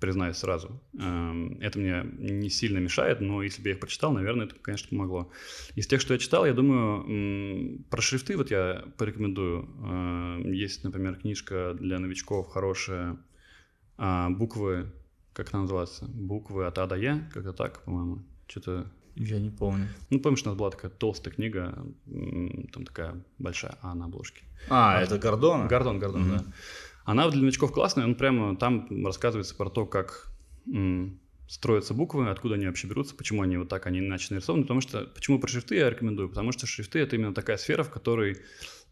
признаюсь сразу. Эм, это мне не сильно мешает, но если бы я их прочитал, наверное, это, конечно, помогло. Из тех, что я читал, я думаю, про шрифты вот я порекомендую. Эм, есть, например, книжка для новичков хорошая, а, буквы, как она называется? Буквы от А до Я, как-то так, по-моему. Что-то я не помню. Ну, помнишь, у нас была такая толстая книга, там такая большая А на обложке. А, а это Гордон? Гордон, Гордон, mm-hmm. да. Она для новичков классная, он прямо там рассказывается про то, как м, строятся буквы, откуда они вообще берутся, почему они вот так, они иначе нарисованы. Потому что, почему про шрифты я рекомендую? Потому что шрифты — это именно такая сфера, в которой,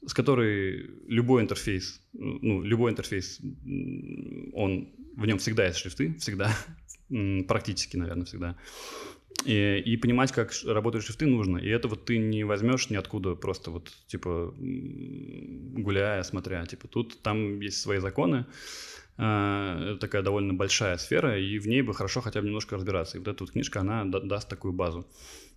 с которой любой интерфейс, ну, любой интерфейс, он, в нем всегда есть шрифты, всегда, практически, наверное, всегда. И, и понимать, как работают шрифты, нужно. И это вот ты не возьмешь ниоткуда просто вот, типа, гуляя, смотря. Типа, тут там есть свои законы, а, это такая довольно большая сфера, и в ней бы хорошо хотя бы немножко разбираться. И вот эта вот книжка, она даст такую базу.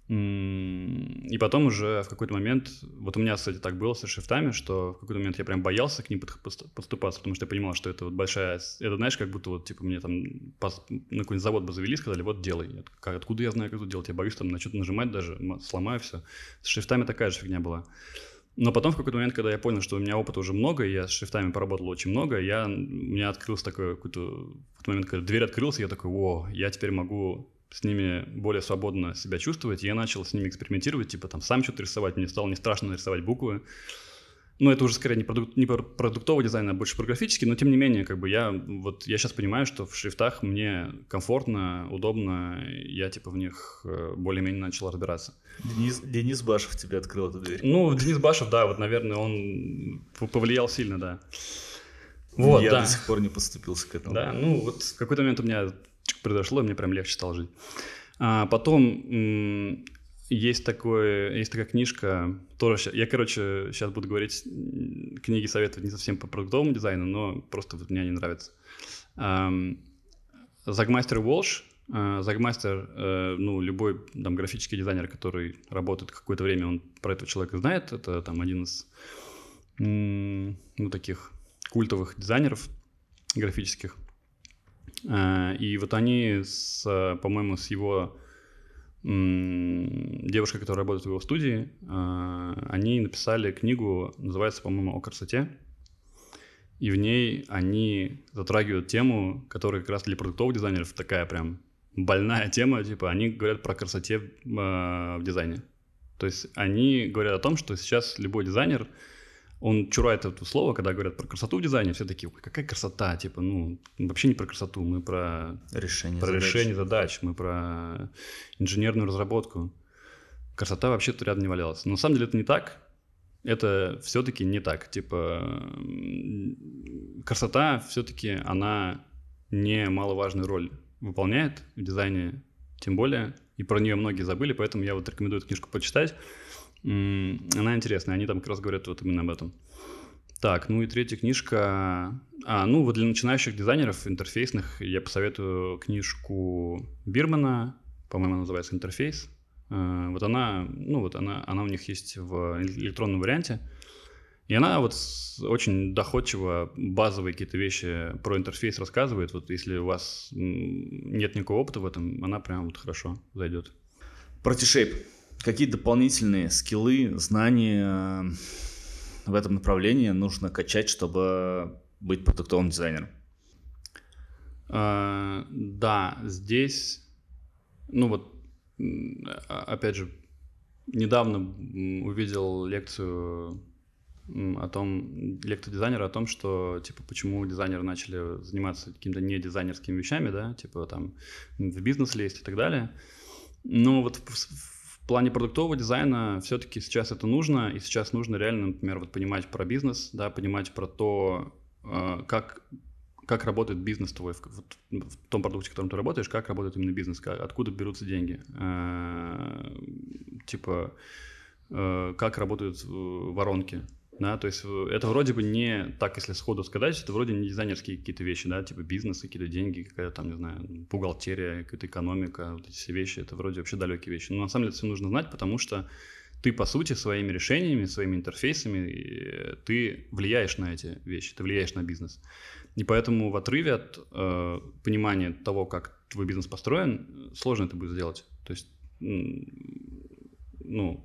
И потом уже в какой-то момент, вот у меня, кстати, так было со шрифтами, что в какой-то момент я прям боялся к ним подступаться, потому что я понимал, что это вот большая, это знаешь, как будто вот, типа, мне там на какой-нибудь завод бы завели, сказали, вот делай. Как, откуда я знаю, как это делать? Я боюсь там на что-то нажимать даже, сломаю все. С шрифтами такая же фигня была. Но потом в какой-то момент, когда я понял, что у меня опыта уже много, я с шрифтами поработал очень много, я, у меня открылся такой какой-то... Момент, когда дверь открылась, я такой, о, я теперь могу с ними более свободно себя чувствовать. И я начал с ними экспериментировать, типа там сам что-то рисовать. Мне стало не страшно нарисовать буквы. Но это уже скорее не, продук... не продуктовый дизайн, а больше про графический, но тем не менее, как бы я вот я сейчас понимаю, что в шрифтах мне комфортно, удобно, я типа в них э, более-менее начал разбираться. Денис, Денис Башев тебе открыл эту дверь. Ну, Денис Башев, да, вот, наверное, он повлиял сильно, да. Вот, я да. до сих пор не поступился к этому. Да, ну вот в какой-то момент у меня произошло, и мне прям легче стало жить. А потом есть, такое, есть такая книжка, тоже, я, короче, сейчас буду говорить, книги советовать не совсем по продуктовому дизайну, но просто вот мне они нравятся. Загмастер Волш, а, Загмастер, э, ну, любой там графический дизайнер, который работает какое-то время, он про этого человека знает, это там один из, ну, таких культовых дизайнеров графических. Э, и вот они, с, по-моему, с его девушкой, которая работает в его студии, э, они написали книгу, называется, по-моему, «О красоте». И в ней они затрагивают тему, которая как раз для продуктовых дизайнеров такая прям больная тема, типа они говорят про красоте э, в дизайне. То есть они говорят о том, что сейчас любой дизайнер он чурает это слово, когда говорят про красоту в дизайне, все такие, какая красота, типа, ну, вообще не про красоту, мы про решение, про задач. решение задач, мы про инженерную разработку. Красота вообще тут рядом не валялась. Но на самом деле это не так, это все-таки не так. Типа, красота все-таки, она не маловажную роль выполняет в дизайне, тем более, и про нее многие забыли, поэтому я вот рекомендую эту книжку почитать. Она интересная, они там как раз говорят вот именно об этом. Так, ну и третья книжка. А, ну вот для начинающих дизайнеров интерфейсных я посоветую книжку Бирмана, по-моему, называется «Интерфейс». А, вот она, ну вот она, она у них есть в электронном варианте. И она вот очень доходчиво базовые какие-то вещи про интерфейс рассказывает. Вот если у вас нет никакого опыта в этом, она прям вот хорошо зайдет. Про T-Shape. Какие дополнительные скиллы, знания э, в этом направлении нужно качать, чтобы быть продуктовым дизайнером? А, да, здесь, ну вот, опять же, недавно увидел лекцию о том, лектор дизайнера о том, что, типа, почему дизайнеры начали заниматься какими-то не дизайнерскими вещами, да, типа, там, в бизнес лезть и так далее. Но вот в, в плане продуктового дизайна все-таки сейчас это нужно, и сейчас нужно реально, например, вот понимать про бизнес, да, понимать про то, э, как как работает бизнес твой, в, в, в том продукте, в котором ты работаешь, как работает именно бизнес, как, откуда берутся деньги, э, типа, э, как работают э, воронки, да, то есть э, это вроде бы не так, если сходу сказать, это вроде не дизайнерские какие-то вещи, да, типа бизнес, какие-то деньги, какая-то там, не знаю, бухгалтерия, какая-то экономика, вот эти все вещи, это вроде вообще далекие вещи. Но на самом деле это все нужно знать, потому что ты, по сути, своими решениями, своими интерфейсами, ты влияешь на эти вещи, ты влияешь на бизнес. И поэтому в отрыве от э, понимания того, как твой бизнес построен, сложно это будет сделать. То есть, ну,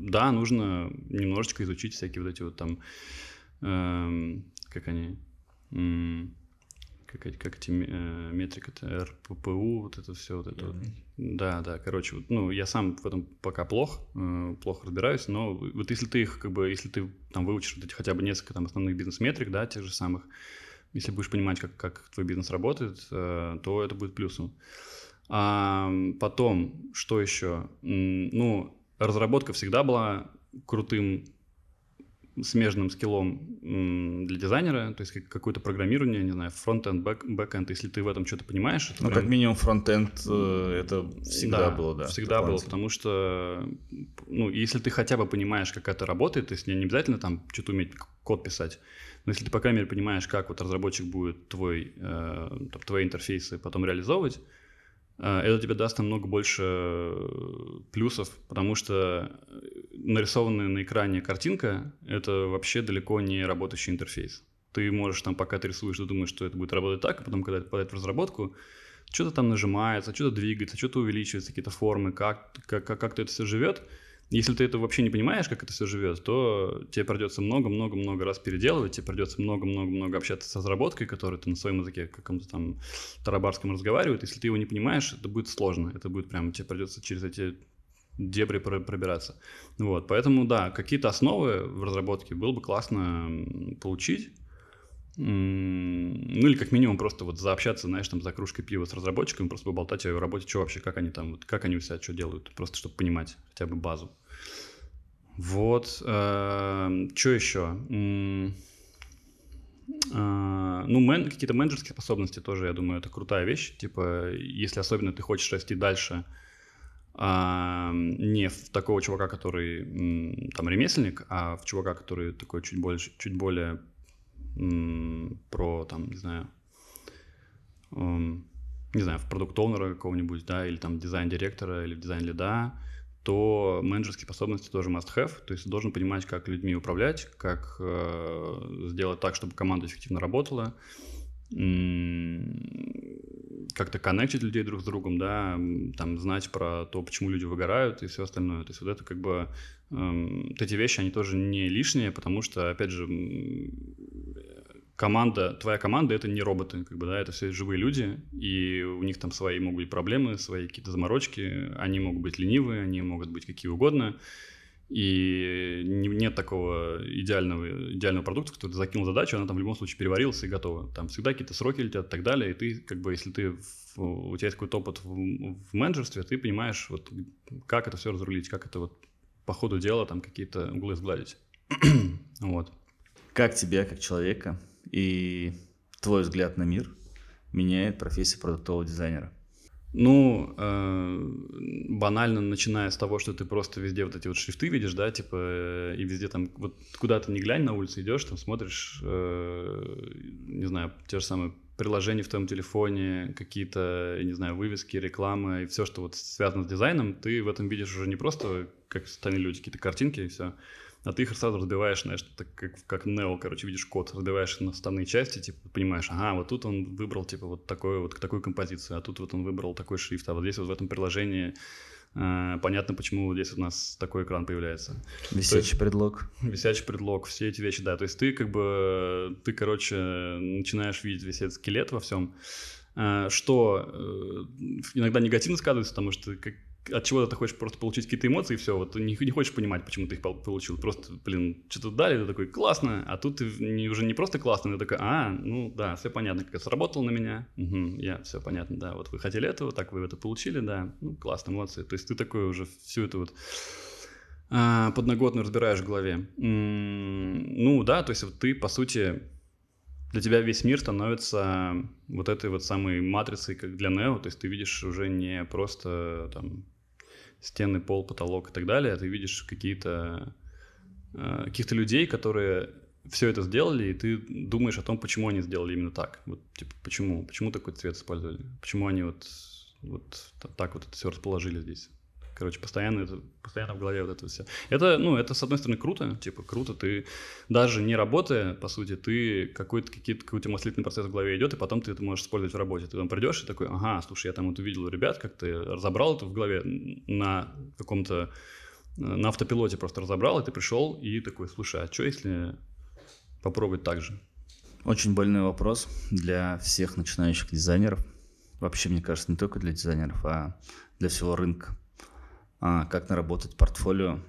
да, нужно немножечко изучить всякие вот эти вот там, э, как они, э, как, как эти э, метрики-то, РППУ, вот это все, вот это вот. Да, да, короче, вот, ну, я сам в этом пока плох, э, плохо разбираюсь, но вот если ты их, как бы, если ты там выучишь вот эти хотя бы несколько там основных бизнес-метрик, да, тех же самых, если будешь понимать, как, как твой бизнес работает, э, то это будет плюсом. А потом, что еще? Ну, разработка всегда была крутым смежным скиллом для дизайнера, то есть какое-то программирование, не знаю, front-end, back-end, если ты в этом что-то понимаешь. Ну, прям... как минимум front-end э, это всегда да, было, да. Всегда было, потому что, ну, если ты хотя бы понимаешь, как это работает, то есть не обязательно там что-то уметь код писать, но если ты, по крайней мере, понимаешь, как вот разработчик будет твой, э, там, твои интерфейсы потом реализовывать, это тебе даст намного больше плюсов, потому что нарисованная на экране картинка — это вообще далеко не работающий интерфейс. Ты можешь там, пока ты рисуешь, ты думаешь, что это будет работать так, а потом, когда это попадает в разработку, что-то там нажимается, что-то двигается, что-то увеличивается, какие-то формы, как, как, как, как это все живет — если ты это вообще не понимаешь, как это все живет, то тебе придется много-много-много раз переделывать, тебе придется много-много-много общаться с разработкой, которая ты на своем языке каком-то там тарабарском разговаривает. Если ты его не понимаешь, это будет сложно. Это будет прям, тебе придется через эти дебри пробираться. Вот, поэтому, да, какие-то основы в разработке было бы классно получить. Ну или как минимум просто вот заобщаться, знаешь, там за кружкой пива с разработчиками, просто поболтать о его работе, что вообще, как они там, вот, как они у себя что делают, просто чтобы понимать хотя бы базу. Вот, э, что еще? Uh, ну, мен, какие-то менеджерские способности тоже, я думаю, это крутая вещь. Типа, если особенно ты хочешь расти дальше, uh, не в такого чувака, который там ремесленник, а в чувака, который такой чуть больше, чуть более про, там, не знаю, не знаю, в продукт-оунера какого-нибудь, да, или там дизайн-директора, или дизайн-лида, то менеджерские способности тоже must-have, то есть ты должен понимать, как людьми управлять, как э, сделать так, чтобы команда эффективно работала, как-то коннектить людей друг с другом, да, там знать про то, почему люди выгорают и все остальное. То есть вот это как бы вот эти вещи, они тоже не лишние, потому что, опять же, команда, твоя команда это не роботы, как бы, да, это все живые люди, и у них там свои могут быть проблемы, свои какие-то заморочки, они могут быть ленивые, они могут быть какие угодно, и нет такого идеального, идеального продукта, который ты закинул задачу, она там в любом случае переварилась и готова. Там всегда какие-то сроки летят и так далее, и ты, как бы, если ты, у тебя есть какой-то опыт в, в менеджерстве, ты понимаешь, вот, как это все разрулить, как это вот по ходу дела там какие-то углы сгладить. вот. Как тебя, как человека, и твой взгляд на мир меняет профессия продуктового дизайнера? Ну, э, банально, начиная с того, что ты просто везде вот эти вот шрифты видишь, да, типа, э, и везде там, вот куда ты не глянь на улице идешь, там смотришь, э, не знаю, те же самые приложения в твоем телефоне, какие-то, не знаю, вывески, рекламы и все, что вот связано с дизайном, ты в этом видишь уже не просто, как остальные люди, какие-то картинки и все, а ты их сразу разбиваешь, знаешь, так как, как Neo, короче, видишь код, разбиваешь на составные части, типа, понимаешь, ага, вот тут он выбрал, типа, вот такой вот такую композицию, а тут вот он выбрал такой шрифт, а вот здесь вот в этом приложении э, понятно, почему вот здесь у нас такой экран появляется. Висячий есть, предлог. Висячий предлог, все эти вещи, да, то есть ты как бы, ты, короче, начинаешь видеть весь этот скелет во всем, э, что э, иногда негативно сказывается, потому что от чего ты хочешь просто получить какие-то эмоции, и все, вот не, не хочешь понимать, почему ты их получил. Просто, блин, что-то дали, ты такой, классно, а тут ты не, уже не просто классно, ты такой, а, ну да, все понятно, как это сработало на меня, угу, я, все понятно, да, вот вы хотели этого, так вы это получили, да, ну классно, молодцы. То есть ты такой уже всю эту вот а, подноготную разбираешь в голове. Ну да, то есть вот ты, по сути, для тебя весь мир становится вот этой вот самой матрицей, как для Нео, то есть ты видишь уже не просто там стены, пол, потолок и так далее, ты видишь какие-то э, каких-то людей, которые все это сделали, и ты думаешь о том, почему они сделали именно так. Вот, типа, почему? Почему такой цвет использовали? Почему они вот, вот так вот это все расположили здесь? Короче, постоянно, это, постоянно в голове вот это все. Это, ну, это, с одной стороны, круто. Типа, круто. Ты даже не работая, по сути, ты какой-то, какие-то, какой-то мыслительный процесс в голове идет, и потом ты это можешь использовать в работе. Ты там придешь и такой, ага, слушай, я там вот увидел ребят, как ты разобрал это в голове на каком-то на автопилоте просто разобрал, и ты пришел и такой, слушай, а что если попробовать так же? Очень больной вопрос для всех начинающих дизайнеров. Вообще, мне кажется, не только для дизайнеров, а для всего рынка а, как наработать портфолио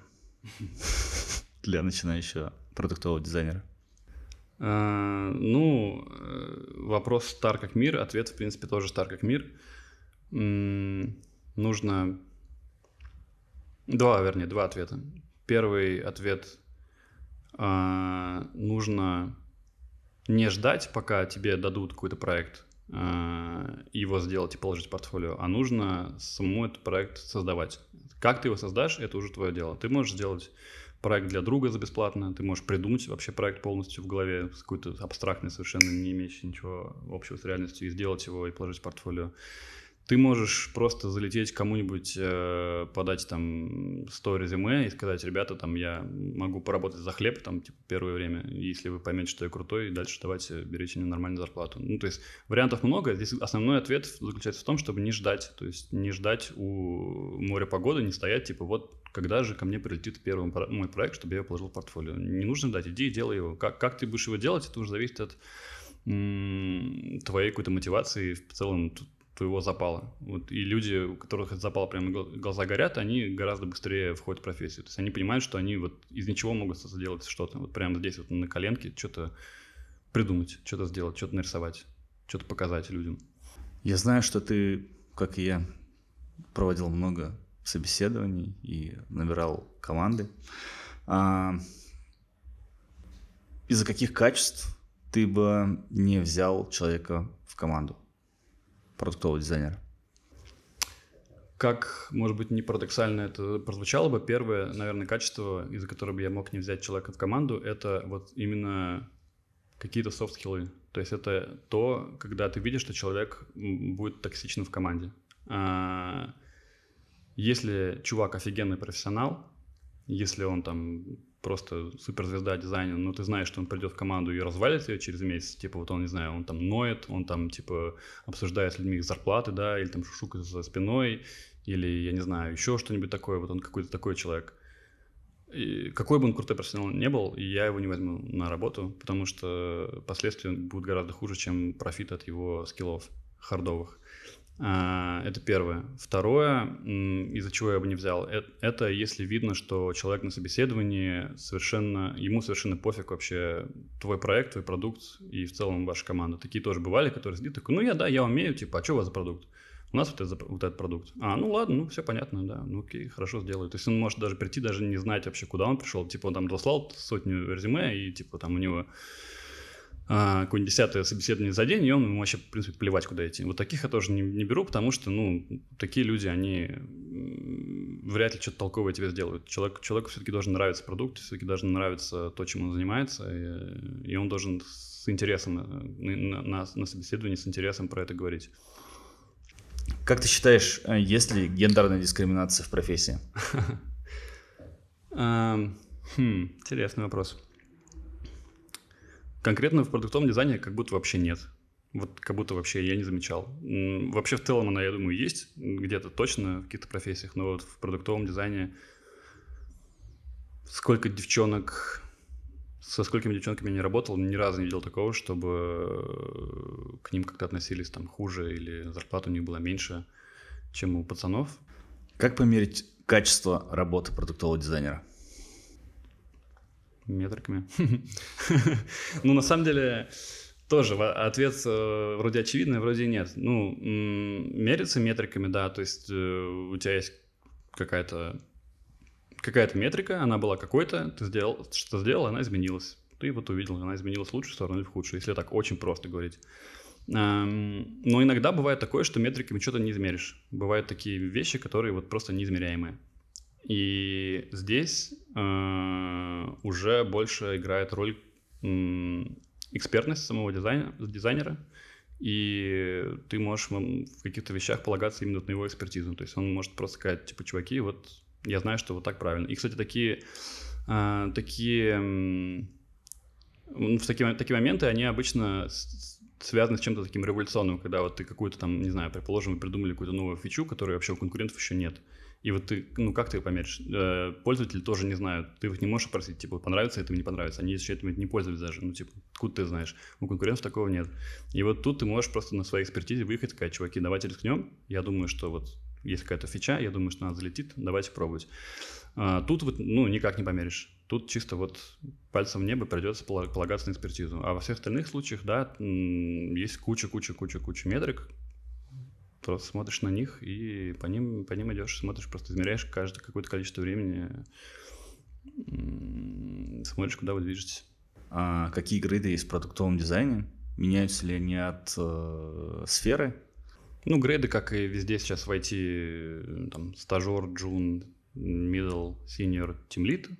для начинающего продуктового дизайнера? А, ну, э, вопрос стар как мир, ответ, в принципе, тоже стар как мир. Нужно... Два, вернее, два ответа. Первый ответ а, нужно не ждать, пока тебе дадут какой-то проект, его сделать и положить в портфолио, а нужно самому этот проект создавать. Как ты его создашь, это уже твое дело. Ты можешь сделать проект для друга за бесплатно, ты можешь придумать вообще проект полностью в голове, какой-то абстрактный, совершенно не имеющий ничего общего с реальностью, и сделать его и положить в портфолио. Ты можешь просто залететь кому-нибудь, э, подать там 100 резюме и сказать, ребята, там я могу поработать за хлеб там типа первое время, если вы поймете, что я крутой, и дальше давайте берите мне нормальную зарплату. Ну, то есть вариантов много. Здесь основной ответ заключается в том, чтобы не ждать, то есть не ждать у моря погоды, не стоять типа вот когда же ко мне прилетит первый мой проект, чтобы я его положил в портфолио. Не нужно ждать, иди и делай его. Как, как ты будешь его делать, это уже зависит от твоей какой-то мотивации в целом твоего запала. Вот, и люди, у которых этот запал прямо глаза горят, они гораздо быстрее входят в профессию. То есть они понимают, что они вот из ничего могут сделать что-то. Вот прямо здесь вот на коленке что-то придумать, что-то сделать, что-то нарисовать, что-то показать людям. Я знаю, что ты, как и я, проводил много собеседований и набирал команды. А, из-за каких качеств ты бы не взял человека в команду? Продуктового дизайнера? Как, может быть, не парадоксально это прозвучало бы, первое, наверное, качество, из-за которого я мог не взять человека в команду, это вот именно какие-то софт-скиллы. То есть это то, когда ты видишь, что человек будет токсичным в команде. А если чувак офигенный профессионал, если он там просто суперзвезда дизайна, но ты знаешь, что он придет в команду и развалит ее через месяц, типа вот он, не знаю, он там ноет, он там типа обсуждает с людьми их зарплаты, да, или там шушукает за спиной, или, я не знаю, еще что-нибудь такое, вот он какой-то такой человек. И какой бы он крутой профессионал не был, я его не возьму на работу, потому что последствия будут гораздо хуже, чем профит от его скиллов хардовых. А, это первое. Второе, из-за чего я бы не взял, это если видно, что человек на собеседовании совершенно, ему совершенно пофиг вообще твой проект, твой продукт и в целом ваша команда. Такие тоже бывали, которые сидят такой, ну я да, я умею, типа, а что у вас за продукт? У нас вот, это, вот этот продукт. А, ну ладно, ну все понятно, да, ну окей, хорошо сделаю. То есть он может даже прийти, даже не знать вообще, куда он пришел. Типа он там дослал сотню резюме, и типа там у него а, какое-нибудь десятое собеседование за день, и он ему вообще, в принципе, плевать, куда идти. Вот таких я тоже не, не беру, потому что, ну, такие люди, они вряд ли что-то толковое тебе сделают. Человек, человеку все-таки должен нравиться продукт, все-таки должен нравиться то, чем он занимается, и, и он должен с интересом на, на, на, на собеседовании, с интересом про это говорить. Как ты считаешь, э, есть ли гендерная дискриминация в профессии? Хм, интересный вопрос. Конкретно в продуктовом дизайне как будто вообще нет. Вот как будто вообще я не замечал. Вообще в целом она, я думаю, есть где-то точно в каких-то профессиях, но вот в продуктовом дизайне сколько девчонок, со сколькими девчонками я не работал, ни разу не видел такого, чтобы к ним как-то относились там хуже или зарплата у них была меньше, чем у пацанов. Как померить качество работы продуктового дизайнера? Метриками. Ну, на самом деле, тоже ответ э, вроде очевидный, вроде нет. Ну, мериться метриками, да, то есть э, у тебя есть какая-то какая-то метрика, она была какой-то, ты сделал, что сделал, она изменилась. Ты вот увидел, она изменилась в лучшую сторону или в худшую, если так очень просто говорить. Но иногда бывает такое, что метриками что-то не измеришь. Бывают такие вещи, которые вот просто неизмеряемые. И здесь э, уже больше играет роль экспертность самого дизайна, дизайнера, и ты можешь в каких-то вещах полагаться именно на его экспертизу. То есть он может просто сказать, типа, чуваки, вот я знаю, что вот так правильно. И, кстати, такие, э, такие, в такие, такие моменты, они обычно связаны с чем-то таким революционным, когда вот ты какую-то там, не знаю, предположим, вы придумали какую-то новую фичу, которой вообще у конкурентов еще нет. И вот ты, ну как ты ее померишь? Э, пользователи тоже не знают. Ты их не можешь спросить, типа, понравится это или не понравится. Они еще этим не пользуются даже. Ну, типа, откуда ты знаешь? У конкурентов такого нет. И вот тут ты можешь просто на своей экспертизе выехать, сказать, чуваки, давайте рискнем. Я думаю, что вот есть какая-то фича, я думаю, что она залетит, давайте пробовать. А, тут вот, ну, никак не померишь. Тут чисто вот пальцем в небо придется полагаться на экспертизу. А во всех остальных случаях, да, есть куча-куча-куча-куча метрик, просто смотришь на них и по ним, по ним идешь, смотришь, просто измеряешь каждое какое-то количество времени, смотришь, куда вы движетесь. А какие грейды есть в продуктовом дизайне? Меняются ли они от э, сферы? Ну, грейды, как и везде сейчас в IT, там, стажер, джун, middle, senior, team lead.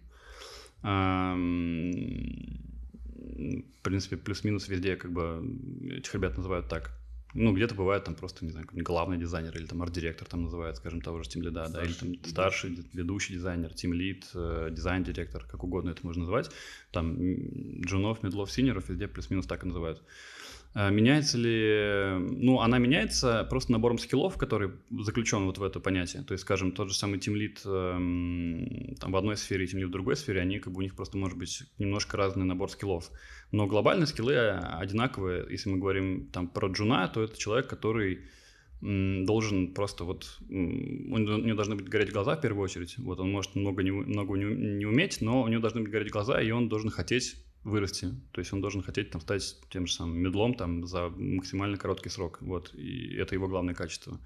В принципе, плюс-минус везде как бы этих ребят называют так. Ну, где-то бывает там просто, не знаю, главный дизайнер или там арт-директор там называют, скажем, того же team лида, да, или там старший ведущий дизайнер, team lead, э, дизайн-директор, как угодно это можно называть. Там джунов, мидлов, сеньоров везде плюс-минус так и называют. Э, меняется ли... Ну, она меняется просто набором скиллов, который заключен вот в это понятие. То есть, скажем, тот же самый team lead эм, там в одной сфере и team lead в другой сфере, они как бы у них просто может быть немножко разный набор скиллов. Но глобальные скиллы одинаковые. Если мы говорим там про джуна, то это человек, который должен просто вот, у него должны быть гореть глаза в первую очередь, вот он может много не, много не уметь, но у него должны быть гореть глаза, и он должен хотеть вырасти. То есть он должен хотеть там стать тем же самым мидлом там за максимально короткий срок. Вот. И это его главное качество.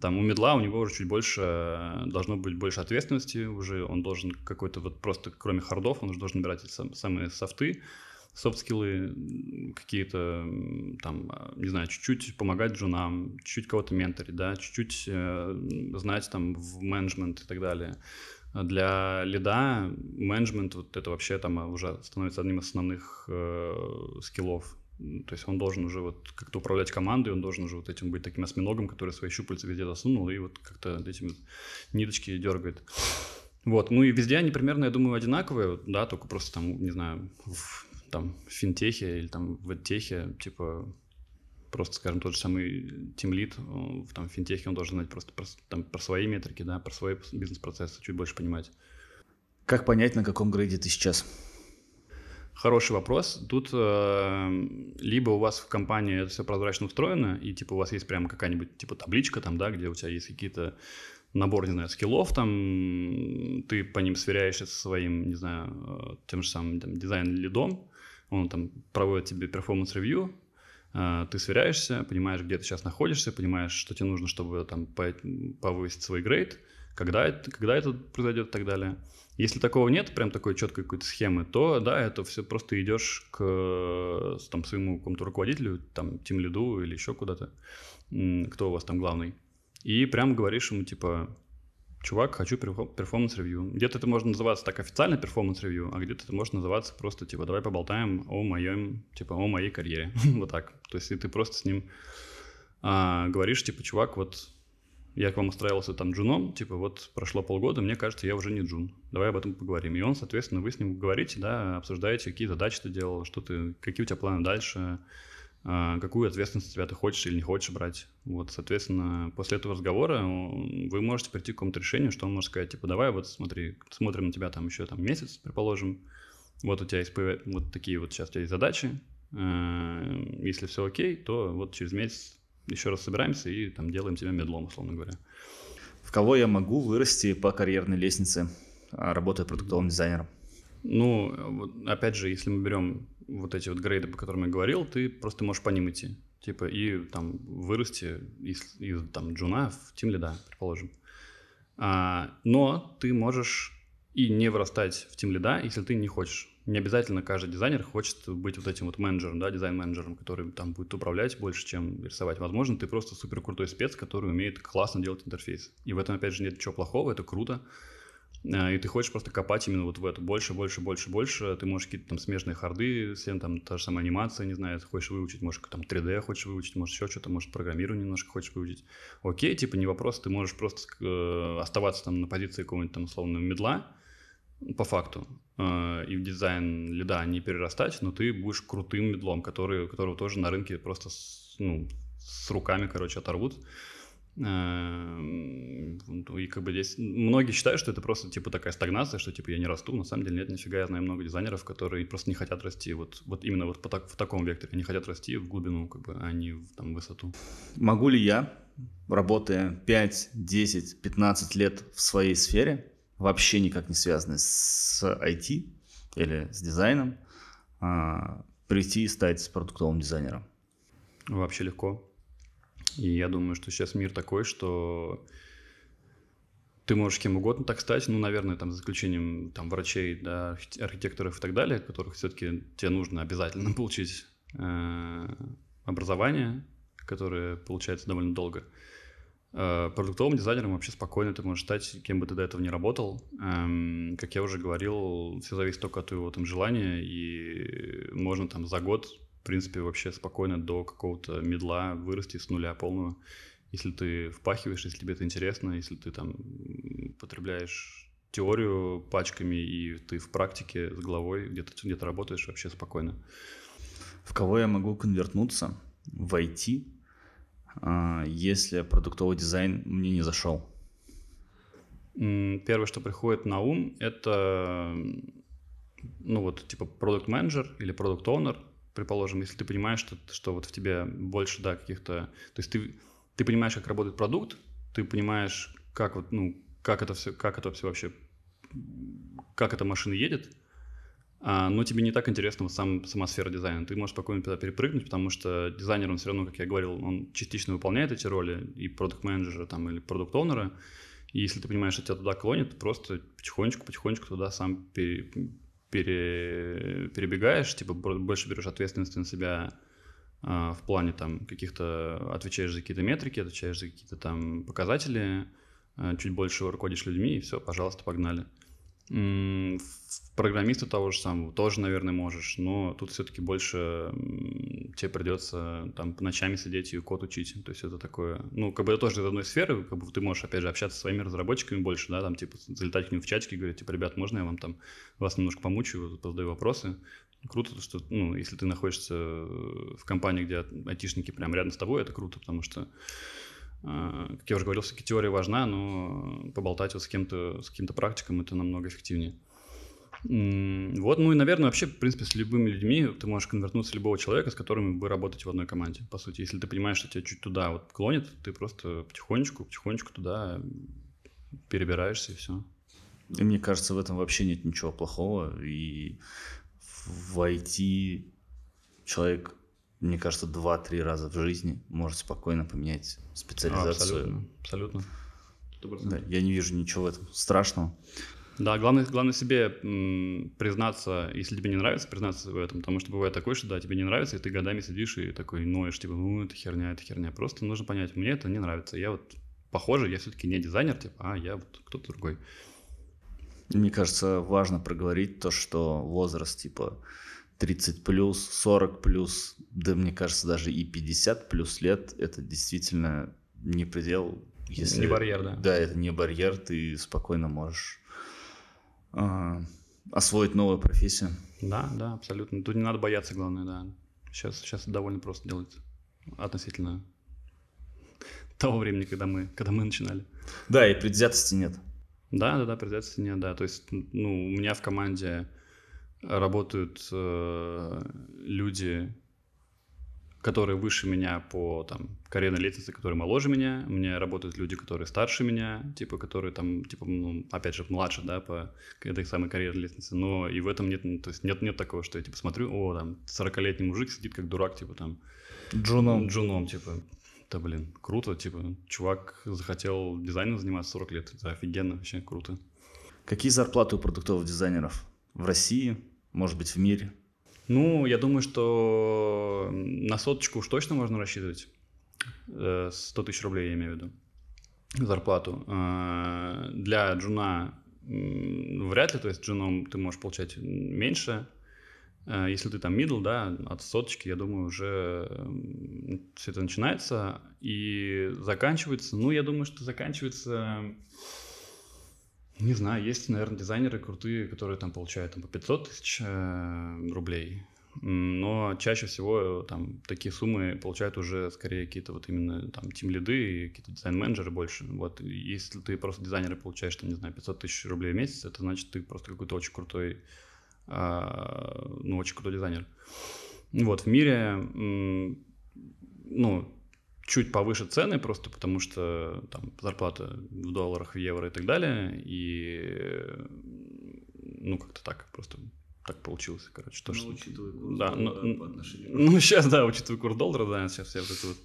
Там у мидла у него уже чуть больше, должно быть больше ответственности уже. Он должен какой-то вот просто, кроме хардов, он уже должен набирать эти самые софты, софт-скиллы какие-то, там, не знаю, чуть-чуть помогать джунам, чуть-чуть кого-то менторить, да, чуть-чуть э, знать там в менеджмент и так далее. Для лида менеджмент вот это вообще там уже становится одним из основных э, скиллов. То есть он должен уже вот как-то управлять командой, он должен уже вот этим быть таким осьминогом, который свои щупальца везде засунул и вот как-то этими ниточки дергает. Вот, ну и везде они примерно, я думаю, одинаковые, да, только просто там, не знаю, в, там, в финтехе или там в техе, типа, просто, скажем, тот же самый тимлит в там, финтехе, он должен знать просто про, там, про свои метрики, да, про свои бизнес-процессы, чуть больше понимать. Как понять, на каком грейде ты сейчас? Хороший вопрос. Тут э, либо у вас в компании это все прозрачно устроено, и типа у вас есть прямо какая-нибудь типа табличка там, да, где у тебя есть какие-то набор, не знаю, скиллов, там ты по ним сверяешься со своим, не знаю, э, тем же самым там, дизайн-лидом, он там проводит тебе performance review, ты сверяешься, понимаешь, где ты сейчас находишься, понимаешь, что тебе нужно, чтобы там повысить свой грейд, когда это, когда это произойдет и так далее. Если такого нет, прям такой четкой какой-то схемы, то да, это все просто идешь к там, своему какому-то руководителю, там, team лиду или еще куда-то, кто у вас там главный, и прям говоришь ему, типа, чувак, хочу performance review. Где-то это можно называться так официально performance review, а где-то это может называться просто, типа, давай поболтаем о моем, типа, о моей карьере. вот так. То есть, и ты просто с ним а, говоришь, типа, чувак, вот я к вам устраивался там джуном, типа, вот прошло полгода, мне кажется, я уже не джун. Давай об этом поговорим. И он, соответственно, вы с ним говорите, да, обсуждаете, какие задачи ты делал, что ты, какие у тебя планы дальше, какую ответственность тебя ты хочешь или не хочешь брать. Вот, соответственно, после этого разговора вы можете прийти к какому-то решению, что он может сказать, типа, давай вот смотри, смотрим на тебя там еще там месяц, предположим, вот у тебя есть вот такие вот сейчас у тебя есть задачи, а, если все окей, то вот через месяц еще раз собираемся и там делаем тебя медлом, условно говоря. В кого я могу вырасти по карьерной лестнице, а, работая продуктовым дизайнером? Ну, опять же, если мы берем вот эти вот грейды, по которым я говорил, ты просто можешь по ним идти. Типа, и там вырасти из, из там джуна в тим лида, предположим. А, но ты можешь и не вырастать в тим лида, если ты не хочешь. Не обязательно каждый дизайнер хочет быть вот этим вот менеджером, да, дизайн-менеджером, который там будет управлять больше, чем рисовать. Возможно, ты просто супер крутой спец, который умеет классно делать интерфейс. И в этом, опять же, нет ничего плохого, это круто. А, и ты хочешь просто копать именно вот в это больше, больше, больше, больше. Ты можешь какие-то там смежные харды, всем там та же самая анимация, не знаю, хочешь выучить, может там 3D хочешь выучить, может еще что-то, может программирование немножко хочешь выучить. Окей, типа не вопрос, ты можешь просто э, оставаться там на позиции какого-нибудь там условно медла, по факту, э, и в дизайн лида не перерастать, но ты будешь крутым медлом, который, которого тоже на рынке просто с, ну, с руками, короче, оторвут. Эм, и как бы здесь многие считают, что это просто типа такая стагнация, что типа я не расту. На самом деле нет, нифига. Я знаю много дизайнеров, которые просто не хотят расти. Вот, вот именно вот по так, в таком векторе. Они хотят расти в глубину, как бы, а не в там, высоту. Могу ли я, работая 5, 10, 15 лет в своей сфере, вообще никак не связанной с IT или с дизайном, а, прийти и стать продуктовым дизайнером? Вообще легко. И я думаю, что сейчас мир такой, что ты можешь кем угодно так стать, ну, наверное, там, за исключением там, врачей, да, архитекторов и так далее, которых все-таки тебе нужно обязательно получить э, образование, которое получается довольно долго. Э, продуктовым дизайнером вообще спокойно ты можешь стать, кем бы ты до этого не работал. Эм, как я уже говорил, все зависит только от твоего там желания, и можно там за год в принципе, вообще спокойно до какого-то медла вырасти с нуля полного. Если ты впахиваешь, если тебе это интересно, если ты там потребляешь теорию пачками, и ты в практике с головой где-то где работаешь вообще спокойно. В кого я могу конвертнуться в IT, а, если продуктовый дизайн мне не зашел? Первое, что приходит на ум, это ну вот типа продукт менеджер или продукт оунер предположим, если ты понимаешь, что, что вот в тебе больше, да, каких-то... То есть ты, ты понимаешь, как работает продукт, ты понимаешь, как вот, ну, как это все, как это все вообще, как эта машина едет, а, но тебе не так интересна сам, сама сфера дизайна. Ты можешь спокойно туда перепрыгнуть, потому что дизайнер, он все равно, как я говорил, он частично выполняет эти роли, и продукт менеджера там, или продукт оунера и если ты понимаешь, что тебя туда клонит, просто потихонечку-потихонечку туда сам пере, пере, перебегаешь, типа больше берешь ответственность на себя а, в плане там каких-то, отвечаешь за какие-то метрики, отвечаешь за какие-то там показатели, а, чуть больше руководишь людьми, и все, пожалуйста, погнали. Программиста того же самого тоже, наверное, можешь, но тут все-таки больше тебе придется там по ночами сидеть и код учить. То есть это такое, ну, как бы это тоже из одной сферы, как бы ты можешь, опять же, общаться со своими разработчиками больше, да, там, типа, залетать к ним в чатики говорить, типа, ребят, можно я вам там вас немножко помучаю, задаю вопросы. Круто, что, ну, если ты находишься в компании, где айтишники прям рядом с тобой, это круто, потому что как я уже говорил, все-таки теория важна, но поболтать вот с кем-то, с каким-то практиком это намного эффективнее. Вот, ну и, наверное, вообще, в принципе, с любыми людьми ты можешь конвертнуться любого человека, с которым вы работаете в одной команде. По сути, если ты понимаешь, что тебя чуть туда вот клонит, ты просто потихонечку, потихонечку туда перебираешься и все. И мне кажется, в этом вообще нет ничего плохого. И в IT человек мне кажется, два-три раза в жизни может спокойно поменять специализацию. абсолютно. абсолютно. Да, я не вижу ничего в этом страшного. Да, главное, главное себе признаться, если тебе не нравится, признаться в этом, потому что бывает такое, что да, тебе не нравится, и ты годами сидишь и такой ноешь, типа, ну, это херня, это херня. Просто нужно понять, мне это не нравится. Я вот, похоже, я все-таки не дизайнер, типа, а я вот кто-то другой. Мне кажется, важно проговорить то, что возраст, типа, 30 плюс, 40 плюс, да мне кажется, даже и 50 плюс лет, это действительно не предел. Если, не барьер, да. Да, это не барьер, ты спокойно можешь э, освоить новую профессию. Да, да, абсолютно. Тут не надо бояться, главное, да. Сейчас, сейчас это довольно просто делается относительно того времени, когда мы, когда мы начинали. Да, и предвзятости нет. Да, да, да, предвзятости нет, да. То есть, ну, у меня в команде работают э, люди которые выше меня по там карьерной лестнице, которые моложе меня. У меня работают люди, которые старше меня, типа, которые там, типа, ну, опять же, младше, да, по этой самой карьерной лестнице. Но и в этом нет, ну, то есть нет, нет такого, что я, типа, смотрю, о, там, 40-летний мужик сидит как дурак, типа, там... Джуном. Джуном, типа. Да, блин, круто, типа, чувак захотел дизайном заниматься 40 лет, это офигенно, вообще круто. Какие зарплаты у продуктовых дизайнеров в России, может быть, в мире? Ну, я думаю, что на соточку уж точно можно рассчитывать. 100 э, тысяч рублей, я имею в виду, зарплату. Э, для джуна вряд ли, то есть джуном ты можешь получать меньше. Э, если ты там middle, да, от соточки, я думаю, уже все это начинается и заканчивается. Ну, я думаю, что заканчивается не знаю, есть, наверное, дизайнеры крутые, которые там получают там, по 500 тысяч э, рублей, но чаще всего там такие суммы получают уже скорее какие-то вот именно там тим-лиды и какие-то дизайн-менеджеры больше. Вот если ты просто дизайнеры получаешь, там, не знаю, 500 тысяч рублей в месяц, это значит ты просто какой-то очень крутой, э, ну, очень крутой дизайнер. Вот, в мире, ну, чуть повыше цены, просто потому что там зарплата в долларах, в евро и так далее. И ну, как-то так просто так получилось, короче. То, ну, что... учитывая курс да, доллара ну, по отношению Ну, сейчас, да, учитывая курс доллара, да, сейчас все вот это вот.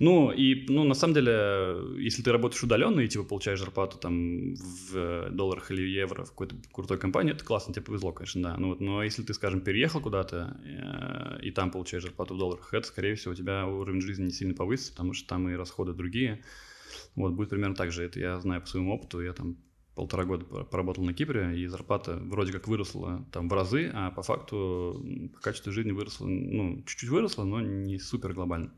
Ну, и, ну, на самом деле, если ты работаешь удаленно и, типа, получаешь зарплату там в долларах или евро в какой-то крутой компании, это классно, тебе повезло, конечно, да. Ну, вот, но если ты, скажем, переехал куда-то э, и там получаешь зарплату в долларах, это, скорее всего, у тебя уровень жизни не сильно повысится, потому что там и расходы другие. Вот, будет примерно так же. Это я знаю по своему опыту. Я там полтора года поработал на Кипре, и зарплата вроде как выросла там в разы, а по факту по качеству жизни выросла, ну, чуть-чуть выросла, но не супер глобально.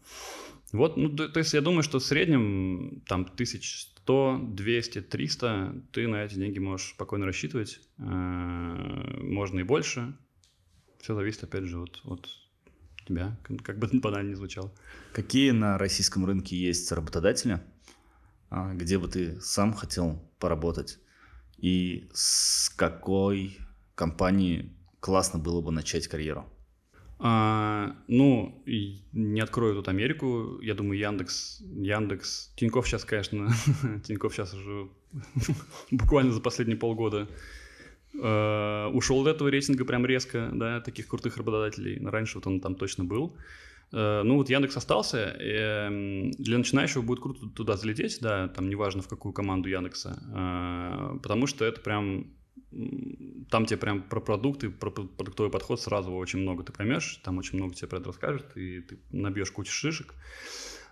Вот, ну, то, то есть я думаю, что в среднем там 1100, 200, 300 ты на эти деньги можешь спокойно рассчитывать. Э, можно и больше. Все зависит, опять же, от, от тебя, как бы банально не звучало. Какие на российском рынке есть работодатели, а, где бы ты сам хотел поработать? И с какой компании классно было бы начать карьеру? А, ну, не открою тут Америку. Я думаю, Яндекс, Яндекс, Тиньков сейчас, конечно, Тиньков сейчас уже буквально за последние полгода э, ушел от этого рейтинга прям резко, да, таких крутых работодателей. Раньше вот он там точно был. Э, ну вот Яндекс остался. Э, для начинающего будет круто туда залететь, да, там неважно в какую команду Яндекса, э, потому что это прям там тебе прям про продукты, про продуктовый подход сразу очень много ты поймешь, там очень много тебе про это расскажет, и ты набьешь кучу шишек.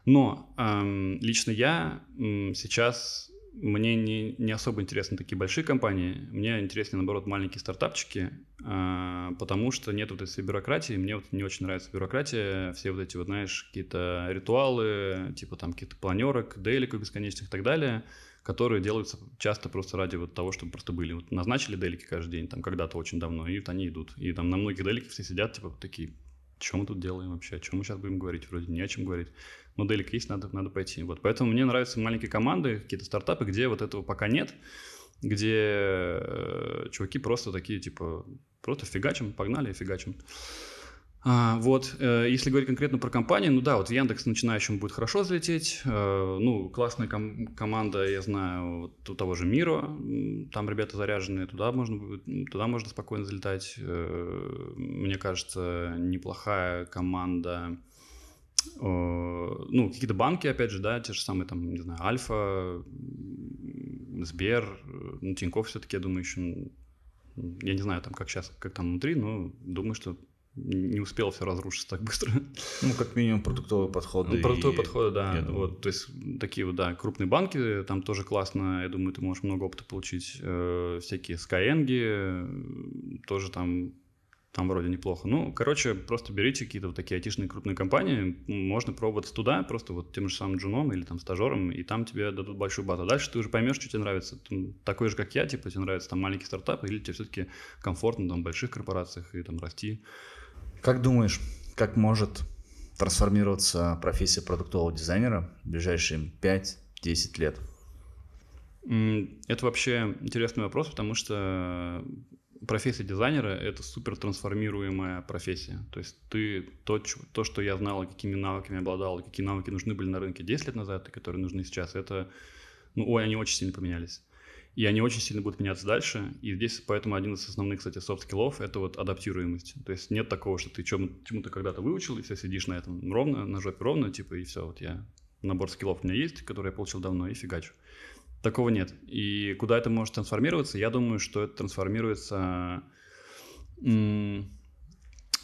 Но эм, лично я эм, сейчас мне не, не особо интересны такие большие компании, мне интереснее, наоборот, маленькие стартапчики, э, потому что нет вот этой бюрократии, мне вот не очень нравится бюрократия, все вот эти вот, знаешь, какие-то ритуалы, типа там каких-то планерок, дейликов бесконечных и так далее, которые делаются часто просто ради вот того, чтобы просто были. Вот назначили делики каждый день, там когда-то очень давно, и вот они идут. И там на многих деликах все сидят, типа, такие, что мы тут делаем вообще, о чем мы сейчас будем говорить, вроде не о чем говорить моделик есть, надо, надо пойти. Вот, поэтому мне нравятся маленькие команды, какие-то стартапы, где вот этого пока нет, где э, чуваки просто такие, типа, просто фигачим, погнали фигачим. А, вот, э, если говорить конкретно про компании, ну да, вот Яндекс начинающим будет хорошо взлететь, э, ну, классная ком- команда, я знаю, вот у того же Миро, там ребята заряженные, туда можно, туда можно спокойно залетать, э, мне кажется, неплохая команда ну, какие-то банки, опять же, да, те же самые, там, не знаю, Альфа, Сбер, ну, Тинькофф все-таки, я думаю, еще, я не знаю, там, как сейчас, как там внутри, но думаю, что не успел все разрушиться так быстро. Ну, как минимум, продуктовые подходы. Ну, продуктовые и... подходы, да. Вот, то есть, такие вот, да, крупные банки, там тоже классно, я думаю, ты можешь много опыта получить. Э, всякие Skyeng, тоже там там вроде неплохо. Ну, короче, просто берите какие-то вот такие айтишные крупные компании, можно пробовать туда, просто вот тем же самым джуном или там стажером, и там тебе дадут большую базу. Дальше ты уже поймешь, что тебе нравится. Ты такой же, как я, типа, тебе нравится там маленький стартап, или тебе все-таки комфортно там в больших корпорациях и там расти. Как думаешь, как может трансформироваться профессия продуктового дизайнера в ближайшие 5-10 лет? Это вообще интересный вопрос, потому что профессия дизайнера — это супер трансформируемая профессия. То есть ты то, то, что я знал, какими навыками обладал, какие навыки нужны были на рынке 10 лет назад и которые нужны сейчас, это, ну, ой, они очень сильно поменялись. И они очень сильно будут меняться дальше. И здесь поэтому один из основных, кстати, софт-скиллов — это вот адаптируемость. То есть нет такого, что ты чему- чему-то когда-то выучил, и все сидишь на этом ровно, на жопе ровно, типа, и все, вот я набор скиллов у меня есть, который я получил давно, и фигачу. Такого нет. И куда это может трансформироваться? Я думаю, что это трансформируется...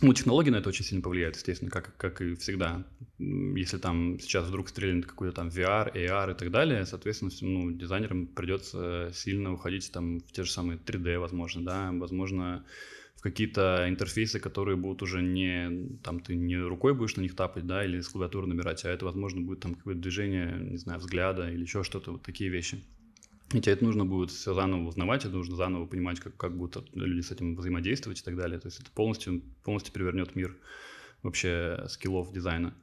Ну, технологии на это очень сильно повлияют, естественно, как, как и всегда. Если там сейчас вдруг стрельнет какой-то там VR, AR и так далее, соответственно, ну, дизайнерам придется сильно уходить там в те же самые 3D, возможно, да, возможно, в какие-то интерфейсы, которые будут уже не, там, ты не рукой будешь на них тапать, да, или с клавиатуры набирать, а это, возможно, будет там какое-то движение, не знаю, взгляда или еще что-то, вот такие вещи. И тебе это нужно будет все заново узнавать, это нужно заново понимать, как, как будут люди с этим взаимодействовать и так далее. То есть это полностью, полностью перевернет мир вообще скиллов дизайна.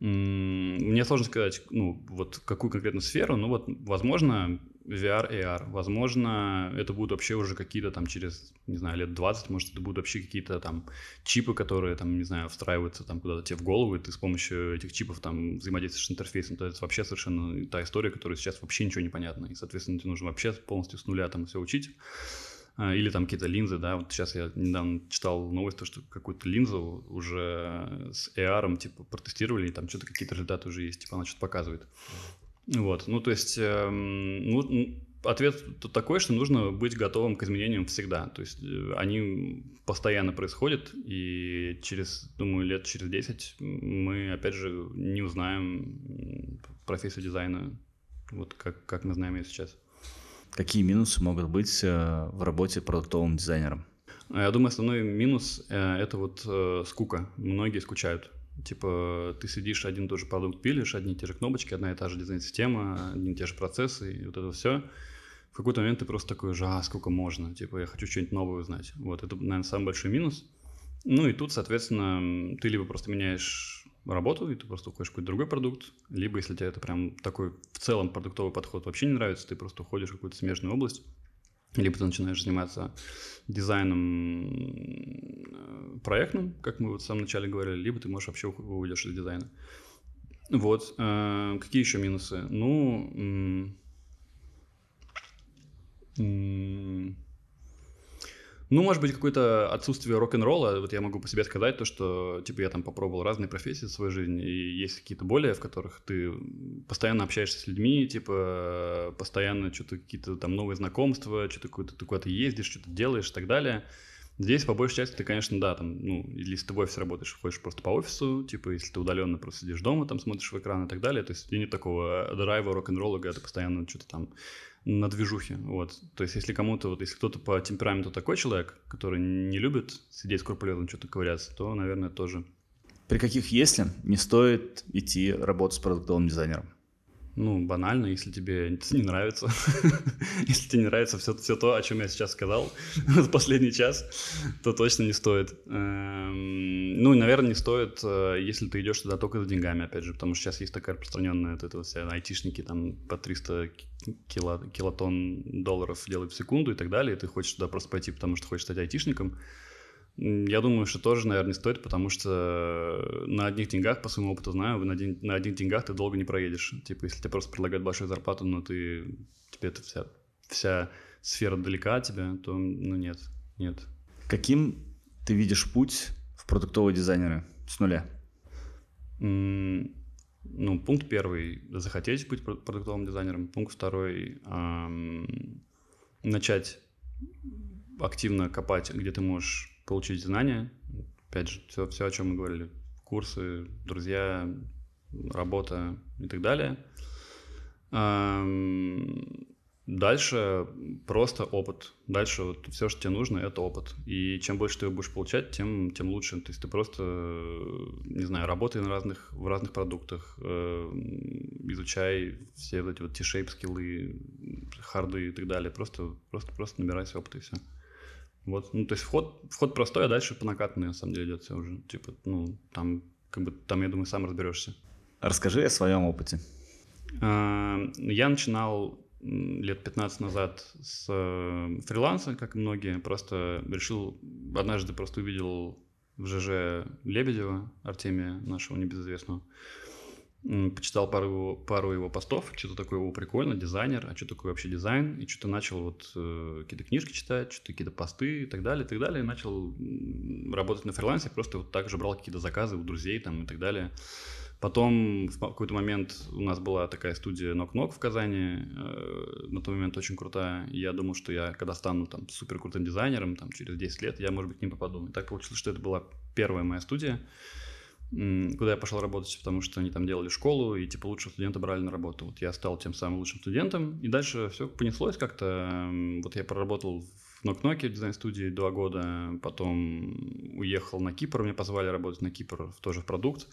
Мне сложно сказать, ну, вот какую конкретно сферу, но вот, возможно, VR, AR, возможно, это будут вообще уже какие-то там через, не знаю, лет 20, может, это будут вообще какие-то там чипы, которые там, не знаю, встраиваются там куда-то тебе в голову, и ты с помощью этих чипов там взаимодействуешь с интерфейсом, то есть вообще совершенно та история, которая сейчас вообще ничего не понятна, и, соответственно, тебе нужно вообще полностью с нуля там все учить. А, или там какие-то линзы, да, вот сейчас я недавно читал новость, то, что какую-то линзу уже с AR типа протестировали, и там что-то какие-то результаты уже есть, типа она что-то показывает. Вот, ну то есть, эм, ну, ответ такой, что нужно быть готовым к изменениям всегда. То есть э, они постоянно происходят, и через, думаю, лет через 10 мы, опять же, не узнаем профессию дизайна, вот как, как мы знаем ее сейчас. Какие минусы могут быть э, в работе продуктовым дизайнером? Я думаю, основной минус э, – это вот скука. Многие скучают. Типа ты сидишь, один и тот же продукт пилишь, одни и те же кнопочки, одна и та же дизайн-система, одни и те же процессы, и вот это все. В какой-то момент ты просто такой же, а, сколько можно, типа я хочу что-нибудь новое узнать. Вот, это, наверное, самый большой минус. Ну и тут, соответственно, ты либо просто меняешь работу, и ты просто уходишь в какой-то другой продукт, либо если тебе это прям такой в целом продуктовый подход вообще не нравится, ты просто уходишь в какую-то смежную область, либо ты начинаешь заниматься дизайном э, проектным, как мы вот в самом начале говорили, либо ты можешь вообще уйдешь из дизайна. Вот. Э, какие еще минусы? Ну, ну, может быть, какое-то отсутствие рок-н-ролла. Вот я могу по себе сказать то, что, типа, я там попробовал разные профессии в своей жизни, и есть какие-то более, в которых ты постоянно общаешься с людьми, типа, постоянно что-то какие-то там новые знакомства, что-то куда-то ты куда-то ездишь, что-то делаешь и так далее. Здесь, по большей части, ты, конечно, да, там, ну, если ты в офисе работаешь, ходишь просто по офису, типа, если ты удаленно просто сидишь дома, там, смотришь в экран и так далее, то есть нет такого драйва, рок-н-ролла, когда ты постоянно что-то там на движухе, вот. То есть, если кому-то, вот, если кто-то по темпераменту такой человек, который не любит сидеть скрупулезно, что-то ковыряться, то, наверное, тоже. При каких «если» не стоит идти работать с продуктовым дизайнером? Ну, банально, если тебе это не нравится, если тебе не нравится все, все то, о чем я сейчас сказал в последний час, то точно не стоит. Эм, ну, наверное, не стоит, э, если ты идешь туда только за деньгами, опять же, потому что сейчас есть такая распространенная вот эта вся айтишники там по 300 кило, килотонн долларов делают в секунду и так далее, и ты хочешь туда просто пойти, потому что хочешь стать айтишником, я думаю, что тоже, наверное, не стоит, потому что на одних деньгах, по своему опыту знаю, на, день, на одних деньгах ты долго не проедешь. Типа, если тебе просто предлагают большую зарплату, но ты, тебе это вся, вся сфера далека от тебя, то, ну, нет, нет. Каким ты видишь путь в продуктовые дизайнеры с нуля? Mm, ну, пункт первый – захотеть быть продуктовым дизайнером. Пункт второй эм, – начать активно копать, где ты можешь получить знания. Опять же, все, все, о чем мы говорили. Курсы, друзья, работа и так далее. Дальше просто опыт. Дальше вот все, что тебе нужно, это опыт. И чем больше ты его будешь получать, тем, тем лучше. То есть ты просто, не знаю, работай на разных, в разных продуктах, э, изучай все вот эти вот T-shape скиллы, харды и так далее. Просто, просто, просто набирайся опыта и все. Вот, ну, то есть вход, вход простой, а дальше по накатанной, на самом деле, идет все уже. Типа, ну, там, как бы, там, я думаю, сам разберешься. Расскажи о своем опыте. А, я начинал лет 15 назад с э, фриланса, как и многие, просто решил, однажды просто увидел в ЖЖ Лебедева, Артемия, нашего небезызвестного, почитал пару, пару его постов, что-то такое его прикольно, дизайнер, а что такое вообще дизайн, и что-то начал вот э, какие-то книжки читать, что-то какие-то посты и так далее, и так далее, и начал работать на фрилансе, просто вот так же брал какие-то заказы у друзей там и так далее. Потом в какой-то момент у нас была такая студия Knock в Казани, э, на тот момент очень крутая. И я думал, что я, когда стану там супер крутым дизайнером, там через 10 лет, я, может быть, к ним попаду. И так получилось, что это была первая моя студия, куда я пошел работать, потому что они там делали школу, и типа лучшего студента брали на работу. Вот я стал тем самым лучшим студентом, и дальше все понеслось как-то. Вот я проработал в Нокноке дизайн-студии два года, потом уехал на Кипр, меня позвали работать на Кипр тоже в продукт.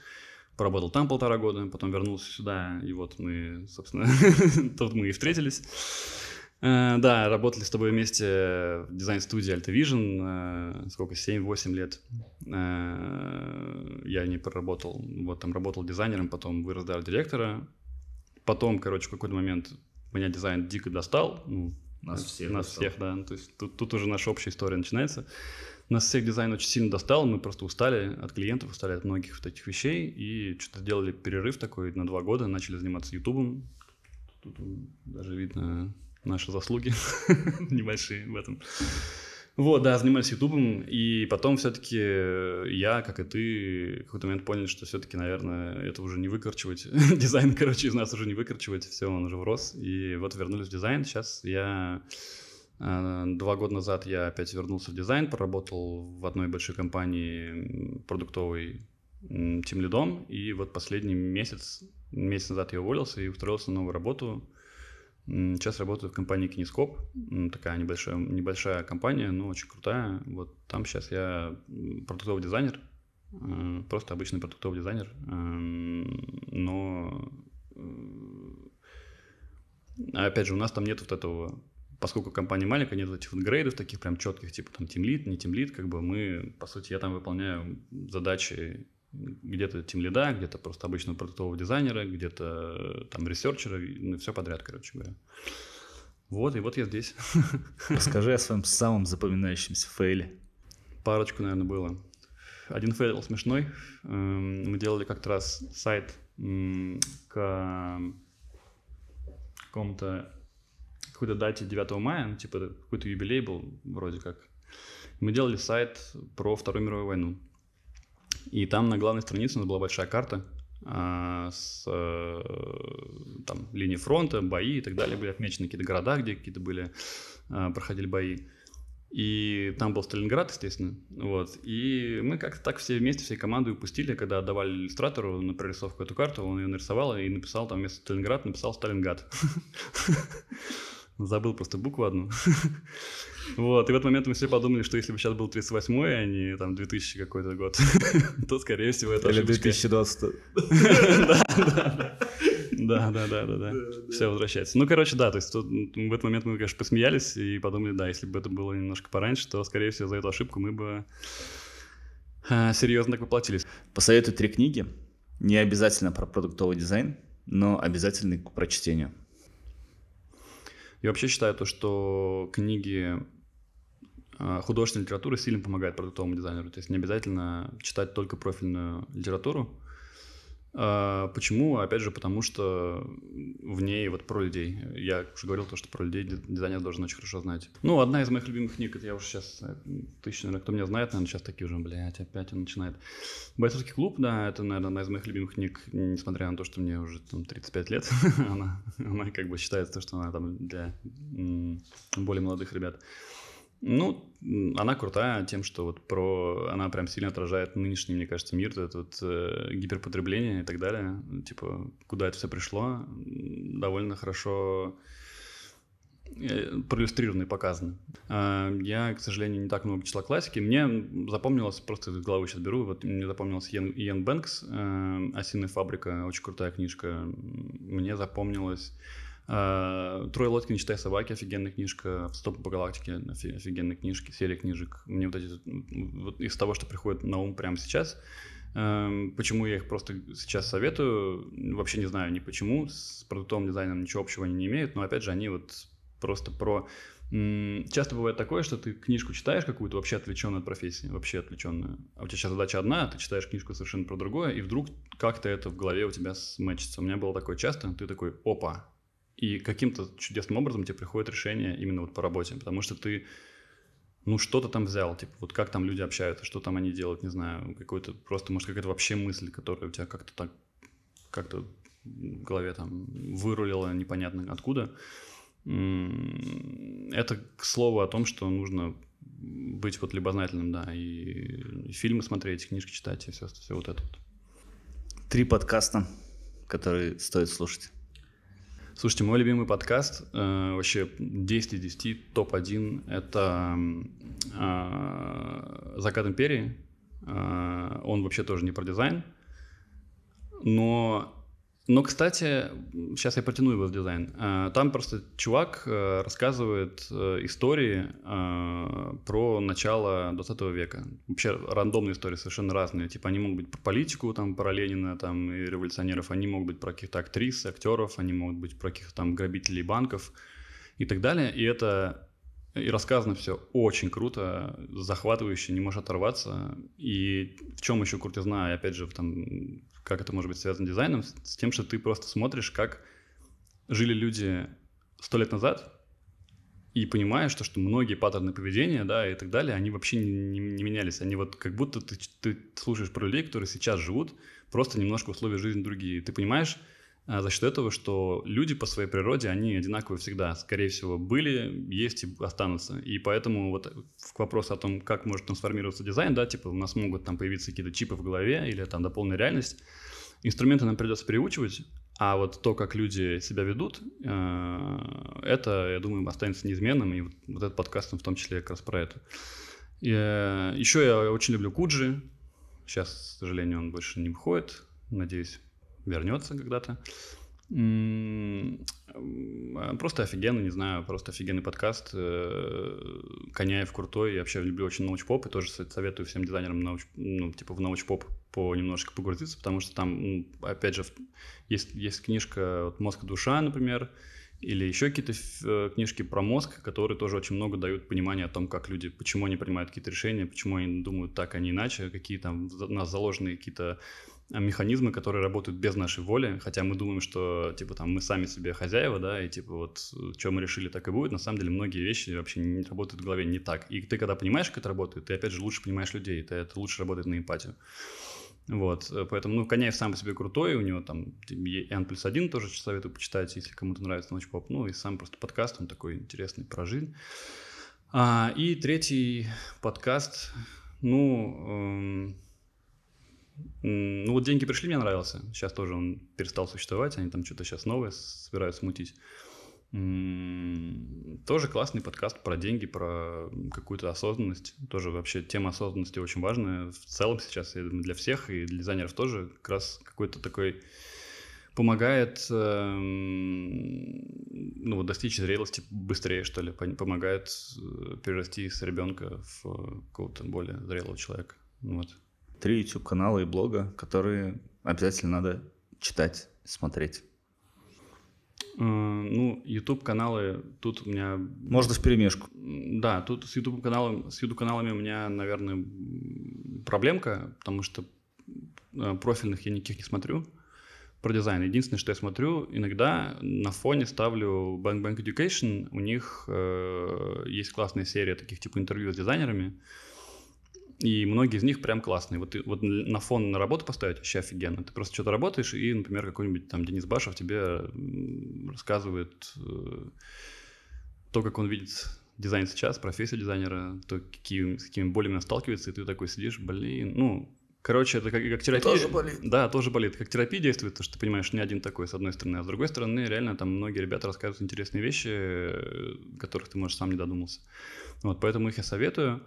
Поработал там полтора года, потом вернулся сюда, и вот мы, собственно, тут мы и встретились. Uh, да, работали с тобой вместе в дизайн-студии Altavision, uh, сколько, 7-8 лет. Uh, я не проработал, вот там работал дизайнером, потом вырос до директора. Потом, короче, в какой-то момент меня дизайн дико достал. Ну, нас всех Нас достал. всех, да. То есть тут, тут уже наша общая история начинается. Нас всех дизайн очень сильно достал, мы просто устали от клиентов, устали от многих вот этих вещей, и что-то сделали перерыв такой на два года, начали заниматься Ютубом. Тут даже видно наши заслуги небольшие в этом. Вот, да, занимались Ютубом, и потом все-таки я, как и ты, в какой-то момент поняли, что все-таки, наверное, это уже не выкорчивать. дизайн, короче, из нас уже не выкорчивать, все, он уже врос. И вот вернулись в дизайн. Сейчас я Э, два года назад я опять вернулся в дизайн, поработал в одной большой компании продуктовой тем лидом, и вот последний месяц, месяц назад я уволился и устроился на новую работу. Сейчас работаю в компании Kinescope, такая небольшая, небольшая компания, но очень крутая. Вот там сейчас я продуктовый дизайнер, э, просто обычный продуктовый дизайнер, эм, но э, опять же у нас там нет вот этого поскольку компания маленькая, нет этих вот грейдов таких прям четких, типа там тимлит, не тимлит, как бы мы, по сути, я там выполняю задачи где-то тимлида, где-то просто обычного продуктового дизайнера, где-то там ресерчера, ну, все подряд, короче говоря. Вот, и вот я здесь. Расскажи о своем самом запоминающемся фейле. Парочку, наверное, было. Один фейл смешной. Эм, мы делали как-то раз сайт к какому-то какой-то дате 9 мая, ну, типа какой-то юбилей был вроде как. Мы делали сайт про Вторую мировую войну. И там на главной странице у нас была большая карта а, с а, там, линией фронта, бои и так далее. Были отмечены какие-то города, где какие-то были, а, проходили бои. И там был Сталинград, естественно. Вот. И мы как-то так все вместе, всей командой упустили, когда отдавали иллюстратору на прорисовку эту карту, он ее нарисовал и написал там вместо Сталинград, написал Сталинград. Забыл просто букву одну. Вот, и в этот момент мы все подумали, что если бы сейчас был 38-й, а не там 2000 какой-то год, то, скорее всего, это Или 2020. Да, да, да, да, да. Все возвращается. Ну, короче, да, то есть в этот момент мы, конечно, посмеялись и подумали, да, если бы это было немножко пораньше, то, скорее всего, за эту ошибку мы бы а, серьезно так воплотились. Посоветую три книги. Не обязательно про продуктовый дизайн, но обязательно к прочтению. Я вообще считаю то, что книги а, художественной литературы сильно помогают продуктовому дизайнеру. То есть не обязательно читать только профильную литературу, а, почему? Опять же, потому что в ней вот про людей. Я уже говорил то, что про людей дизайнер должен очень хорошо знать. Ну, одна из моих любимых книг, это я уже сейчас, э, тысяча, наверное, кто меня знает, наверное, сейчас такие уже, блядь, опять он начинает. «Бойцовский клуб», да, это, наверное, одна из моих любимых книг, несмотря на то, что мне уже там 35 лет, она, она как бы считается, что она там для более молодых ребят. Ну, она крутая тем, что вот про... Она прям сильно отражает нынешний, мне кажется, мир, это вот э, гиперпотребление и так далее. Типа, куда это все пришло, довольно хорошо э, проиллюстрировано и показано. А, я, к сожалению, не так много числа классики. Мне запомнилось, просто из головы сейчас беру, вот мне запомнилось Иэн, Иэн Бэнкс, э, «Осиная фабрика», очень крутая книжка. Мне запомнилось Трой Лодкин «Читай собаки», офигенная книжка, «Стоп по галактике», офигенные книжки, серия книжек. Мне вот эти, вот из того, что приходит на ум прямо сейчас, Эм, почему я их просто сейчас советую, вообще не знаю ни почему, с продуктовым дизайном ничего общего они не имеют, но опять же они вот просто про... Часто бывает такое, что ты книжку читаешь какую-то вообще отвлеченную от профессии, вообще отвлеченную, а у тебя сейчас задача одна, ты читаешь книжку совершенно про другое, и вдруг как-то это в голове у тебя смычится. У меня было такое часто, ты такой, опа, и каким-то чудесным образом тебе приходит решение именно вот по работе, потому что ты ну, что-то там взял, типа, вот как там люди общаются, что там они делают, не знаю, какой-то, просто, может, какая-то вообще мысль, которая у тебя как-то так, как-то в голове там вырулила непонятно откуда. Это к слову о том, что нужно быть вот любознательным, да, и, фильмы смотреть, книжки читать, и все, все вот это вот. Три подкаста, которые стоит слушать. Слушайте, мой любимый подкаст, э, вообще 10 из 10, топ-1, это э, «Закат империи». Э, он вообще тоже не про дизайн, но но, кстати, сейчас я потяну его в дизайн. Э, там просто чувак э, рассказывает э, истории про начало 20 века. Вообще рандомные истории совершенно разные. Типа они могут быть про политику, там, про Ленина там, и революционеров, они могут быть про каких-то актрис, актеров, они могут быть про каких-то там грабителей банков и так далее. И это и рассказано все очень круто, захватывающе, не можешь оторваться. И в чем еще крутизна, и опять же, там, как это может быть связано с дизайном, с тем, что ты просто смотришь, как жили люди сто лет назад, и понимаешь, что, что многие паттерны поведения, да, и так далее, они вообще не, не, не менялись. Они вот как будто ты, ты слушаешь про людей, которые сейчас живут, просто немножко условия жизни другие. Ты понимаешь, за счет этого, что люди по своей природе, они одинаковые всегда, скорее всего, были, есть и останутся. И поэтому вот к вопросу о том, как может трансформироваться дизайн, да, типа у нас могут там появиться какие-то чипы в голове или там дополненная реальность, инструменты нам придется переучивать, а вот то, как люди себя ведут, э, это, я думаю, останется неизменным, и вот этот подкаст в том числе как раз про это. И, э, еще я очень люблю Куджи, сейчас, к сожалению, он больше не выходит, надеюсь, вернется когда-то. Просто офигенно, не знаю, просто офигенный подкаст. Э, Коняев крутой, я вообще люблю очень научпоп, и тоже советую всем дизайнерам науч, ну, типа в научпоп по немножечко погрузиться, потому что там, ну, опять же, есть, есть книжка вот, «Мозг и душа», например, или еще какие-то э, книжки про мозг, которые тоже очень много дают понимания о том, как люди, почему они принимают какие-то решения, почему они думают так, а не иначе, какие там у нас заложены какие-то механизмы, которые работают без нашей воли, хотя мы думаем, что, типа, там, мы сами себе хозяева, да, и, типа, вот, что мы решили, так и будет, на самом деле многие вещи вообще не работают в голове не так. И ты, когда понимаешь, как это работает, ты, опять же, лучше понимаешь людей, ты, это лучше работает на эмпатию. Вот, э, поэтому, ну, Коняев сам по себе крутой, у него там N плюс один тоже советую почитать, если кому-то нравится ночь поп, ну, и сам просто подкаст, он такой интересный про жизнь. А, и третий подкаст, ну, эм, ну, вот «Деньги пришли» мне нравился, сейчас тоже он перестал существовать, они там что-то сейчас новое собираются мутить. Тоже классный подкаст про деньги, про какую-то осознанность. Тоже вообще тема осознанности очень важная. В целом сейчас я думаю, для всех и для дизайнеров тоже как раз какой-то такой помогает э, ну, достичь зрелости быстрее, что ли, помогает э, перерасти с ребенка в какого-то более зрелого человека. Вот. Три YouTube-канала и блога, которые обязательно надо читать, смотреть. Ну, YouTube каналы тут у меня. Можно в перемешку. Да, тут с YouTube каналом, с YouTube каналами у меня, наверное, проблемка, потому что э, профильных я никаких не смотрю про дизайн. Единственное, что я смотрю, иногда на фоне ставлю Bang Bang Education. У них э, есть классная серия таких типа интервью с дизайнерами. И многие из них прям классные. Вот, вот на фон на работу поставить вообще офигенно. Ты просто что-то работаешь, и, например, какой-нибудь там Денис Башев тебе рассказывает э, то, как он видит дизайн сейчас, профессию дизайнера, то, какие, с какими болями он сталкивается, и ты такой сидишь, блин, ну, Короче, это как, как терапия. Тоже болит. Да, тоже болит. Как терапия действует, потому что ты понимаешь, не один такой, с одной стороны. А с другой стороны, реально там многие ребята рассказывают интересные вещи, э, которых ты, может, сам не додумался. Вот, поэтому их я советую.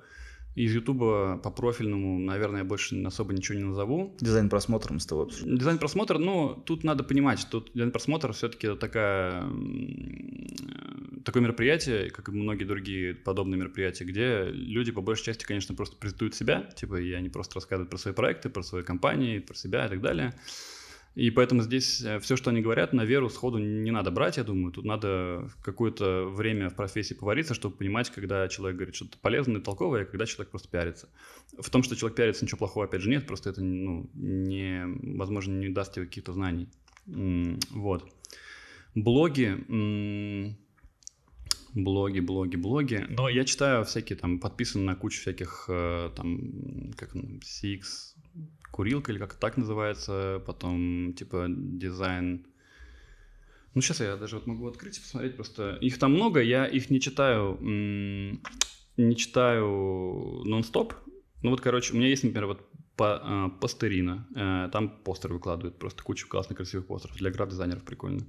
Из Ютуба по профильному, наверное, я больше особо ничего не назову. Дизайн-просмотр мы с тобой обсудили. Дизайн-просмотр, ну, тут надо понимать, что дизайн-просмотр все-таки такая такое мероприятие, как и многие другие подобные мероприятия, где люди по большей части, конечно, просто презентуют себя, типа, и они просто рассказывают про свои проекты, про свои компании, про себя и так далее. И поэтому здесь э, все, что они говорят, на веру сходу не надо брать, я думаю. Тут надо какое-то время в профессии повариться, чтобы понимать, когда человек говорит что-то полезное, толковое, а когда человек просто пиарится. В том, что человек пиарится, ничего плохого, опять же, нет, просто это, ну, не, возможно, не даст тебе каких-то знаний. Вот. Блоги, блоги, блоги, блоги. Но я читаю всякие там, подписан на кучу всяких э, там, как CX, курилка или как так называется, потом типа дизайн. Ну, сейчас я даже вот могу открыть и посмотреть просто. Их там много, я их не читаю, не читаю нон-стоп. Ну вот, короче, у меня есть, например, вот по, а, Постерина. Э, там постеры выкладывают, просто кучу классных, красивых постеров. Для граф-дизайнеров прикольно.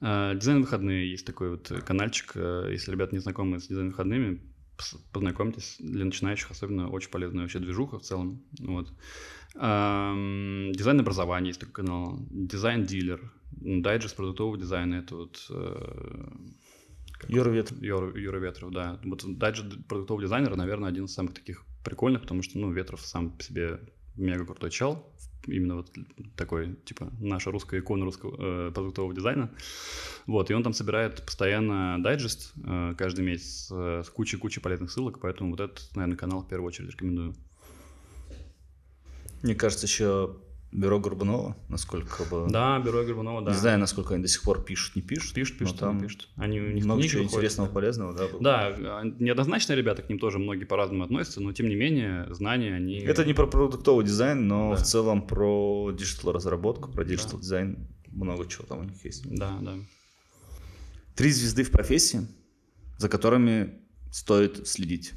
Э, дизайн выходные есть такой вот каналчик. Э, если ребята не знакомы с дизайн выходными, познакомьтесь. Для начинающих особенно очень полезная вообще движуха в целом. Вот. Дизайн образования есть такой канал. Дизайн-дилер. Дайджест продуктового дизайна. Это вот... Э, Юра Ветров. Юра, Юра Ветров, да. Вот дайджест продуктового дизайнера, наверное, один из самых таких прикольных, потому что, ну, Ветров сам по себе мега крутой чел. Именно вот такой, типа, наша русская икона русского э, продуктового дизайна. Вот, и он там собирает постоянно дайджест э, каждый месяц э, с кучей-кучей полезных ссылок, поэтому вот этот, наверное, канал в первую очередь рекомендую. Мне кажется, еще Бюро Горбунова, насколько бы... Да, Бюро Горбунова, да. Не знаю, насколько они до сих пор пишут, не пишут. Пишут, пишут, там пишут. Они, у них много чего выходят. интересного, полезного, да? Было. Да, а, неоднозначно ребята к ним тоже многие по-разному относятся, но тем не менее знания они... Это не про продуктовый дизайн, но да. в целом про диджитал-разработку, про диджитал-дизайн. Да. Много чего там у них есть. Да, да. Три звезды в профессии, за которыми стоит следить.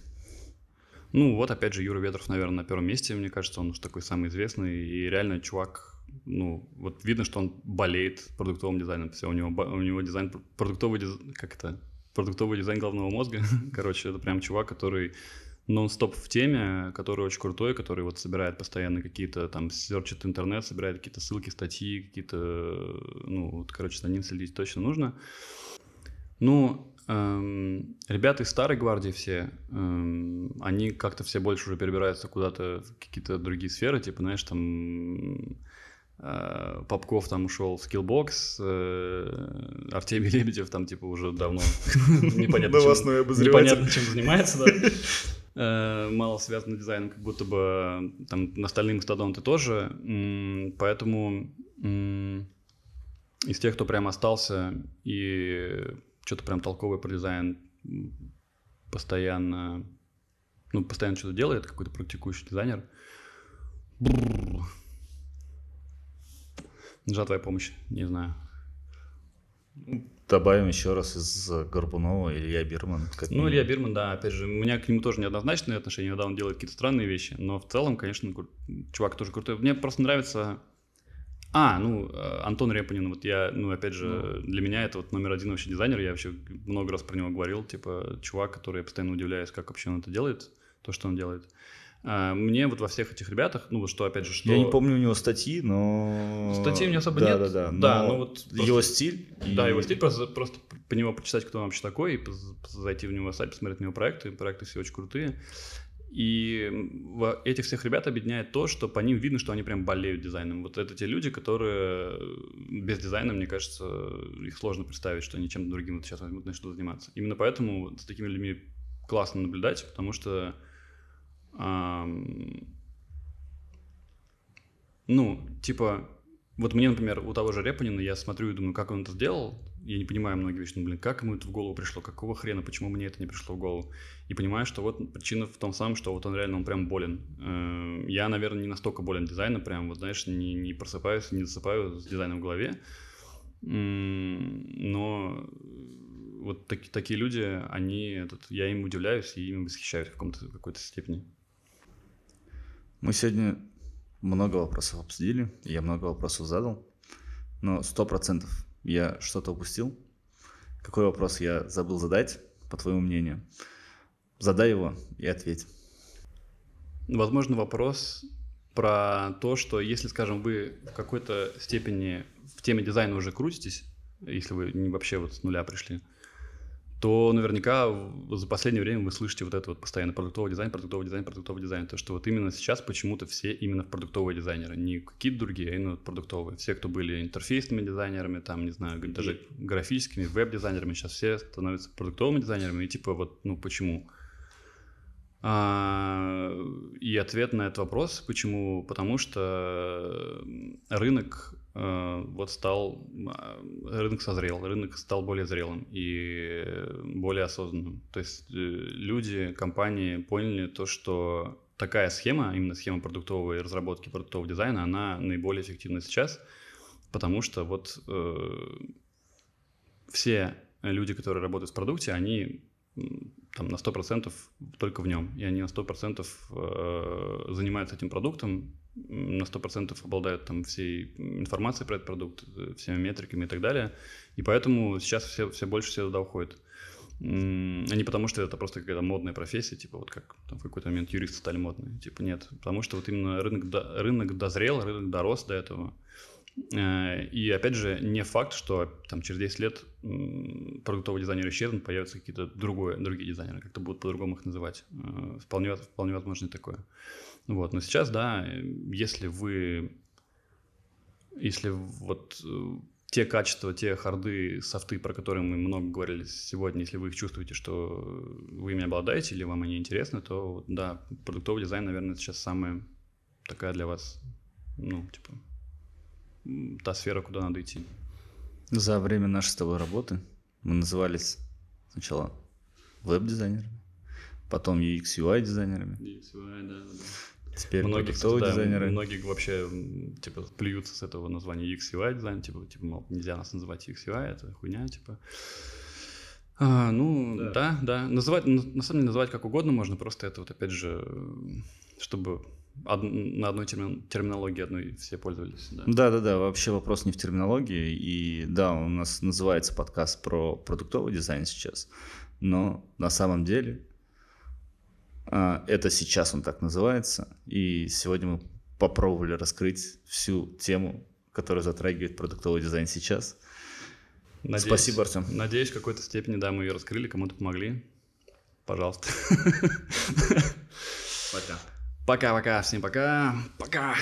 Ну, вот опять же Юра Ветров, наверное, на первом месте, мне кажется, он уж такой самый известный, и реально чувак, ну, вот видно, что он болеет продуктовым дизайном, все, у него, у него дизайн, продуктовый дизайн, как это, продуктовый дизайн головного мозга, короче, это прям чувак, который нон-стоп в теме, который очень крутой, который вот собирает постоянно какие-то там, серчит интернет, собирает какие-то ссылки, статьи, какие-то, ну, вот, короче, за ним следить точно нужно. Ну, Эм, ребята из старой гвардии все, эм, они как-то все больше уже перебираются куда-то в какие-то другие сферы, типа, знаешь, там э, Попков там ушел в Skillbox, э, Артемий Лебедев там типа уже давно непонятно, чем, непонятно чем занимается, да. Э, мало связан с дизайном, как будто бы там на остальные мастодонты тоже, поэтому из тех, кто прям остался и что-то прям толковое про дизайн постоянно, ну, постоянно что-то делает, какой-то практикующий дизайнер. Бррр. Нужна твоя помощь, не знаю. Добавим еще раз из Горбунова Илья Бирман. Как ну, Илья Бирман, да, опять же, у меня к нему тоже неоднозначные отношения, иногда он делает какие-то странные вещи, но в целом, конечно, чувак тоже крутой. Мне просто нравится а, ну, э, Антон Репанин, вот я, ну, опять же, ну. для меня это вот номер один вообще дизайнер, я вообще много раз про него говорил, типа, чувак, который я постоянно удивляюсь, как вообще он это делает, то, что он делает. А, мне вот во всех этих ребятах, ну, что, опять же, что... Я не помню у него статьи, но... Статьи у меня особо да, нет. Да, да, да. ну вот... Просто... Его стиль... Да, и... его стиль, просто, просто по него почитать, кто он вообще такой, и зайти в него сайт, посмотреть на его проекты, проекты все очень крутые. И этих всех ребят объединяет то, что по ним видно, что они прям болеют дизайном. Вот это те люди, которые без дизайна, мне кажется, их сложно представить, что они чем-то другим вот сейчас возьмут начнут заниматься. Именно поэтому с такими людьми классно наблюдать, потому что эм, ну, типа, вот мне, например, у того же Репанина, я смотрю и думаю, как он это сделал, я не понимаю многие вещи, ну, блин, как ему это в голову пришло, какого хрена, почему мне это не пришло в голову. И понимаю, что вот причина в том самом, что вот он реально, он прям болен. Э, я, наверное, не настолько болен дизайном, прям, вот, знаешь, не, не просыпаюсь, не засыпаю с дизайном в голове. Но вот так, такие люди, они, этот, я им удивляюсь и им восхищаюсь в, в какой-то степени. Мы сегодня много вопросов обсудили, я много вопросов задал, но сто процентов я что-то упустил? Какой вопрос я забыл задать, по твоему мнению? Задай его и ответь. Возможно, вопрос про то, что если, скажем, вы в какой-то степени в теме дизайна уже крутитесь, если вы не вообще вот с нуля пришли, то наверняка за последнее время вы слышите вот это вот постоянно продуктовый дизайн, продуктовый дизайн, продуктовый дизайн. То, что вот именно сейчас почему-то все именно в продуктовые дизайнеры, не какие-то другие, а именно продуктовые. Все, кто были интерфейсными дизайнерами, там, не знаю, даже графическими, веб-дизайнерами, сейчас все становятся продуктовыми дизайнерами. И типа вот, ну почему? А, и ответ на этот вопрос, почему? Потому что рынок вот стал, а, рынок созрел, рынок стал более зрелым и более осознанным. То есть э, люди, компании поняли то, что такая схема, именно схема продуктовой разработки, продуктового дизайна, она наиболее эффективна сейчас, потому что вот э, все люди, которые работают в продукте, они там на 100% только в нем, и они на 100% э, занимаются этим продуктом, на 100% обладают там всей информацией про этот продукт, всеми метриками и так далее. И поэтому сейчас все, все больше все туда уходят. А не потому, что это просто какая-то модная профессия, типа вот как там в какой-то момент юристы стали модные. Типа нет, потому что вот именно рынок, до, рынок дозрел, рынок дорос до этого. Э, и опять же, не факт, что там через 10 лет продуктовый дизайнер исчезнут, появятся какие-то другое, другие дизайнеры, как-то будут по-другому их называть. Э, вполне, вполне возможно такое. Вот. Но сейчас, да, если вы, если вот э, те качества, те харды, софты, про которые мы много говорили сегодня, если вы их чувствуете, что вы ими обладаете или вам они интересны, то да, продуктовый дизайн, наверное, сейчас самая такая для вас, ну, типа, та сфера, куда надо идти. За время нашей с тобой работы мы назывались сначала веб-дизайнерами, потом UX, UI дизайнерами. UX, UI, да, да. Теперь многие, кстати, да, дизайнеры. Многие вообще типа плюются с этого названия UX UI дизайн, типа, типа, мол, нельзя нас называть UX UI, это хуйня, типа. А, ну, да. да, да. Называть, на самом деле, называть как угодно можно, просто это вот опять же, чтобы од, на одной термин, терминологии одной все пользовались. Да. да, да, да. Вообще вопрос не в терминологии. И да, у нас называется подкаст про продуктовый дизайн сейчас. Но на самом деле это сейчас он так называется. И сегодня мы попробовали раскрыть всю тему, которая затрагивает продуктовый дизайн сейчас. Надеюсь, Спасибо, Артем. Надеюсь, в какой-то степени, да, мы ее раскрыли, кому-то помогли. Пожалуйста. Пока. Пока-пока, всем пока. Пока.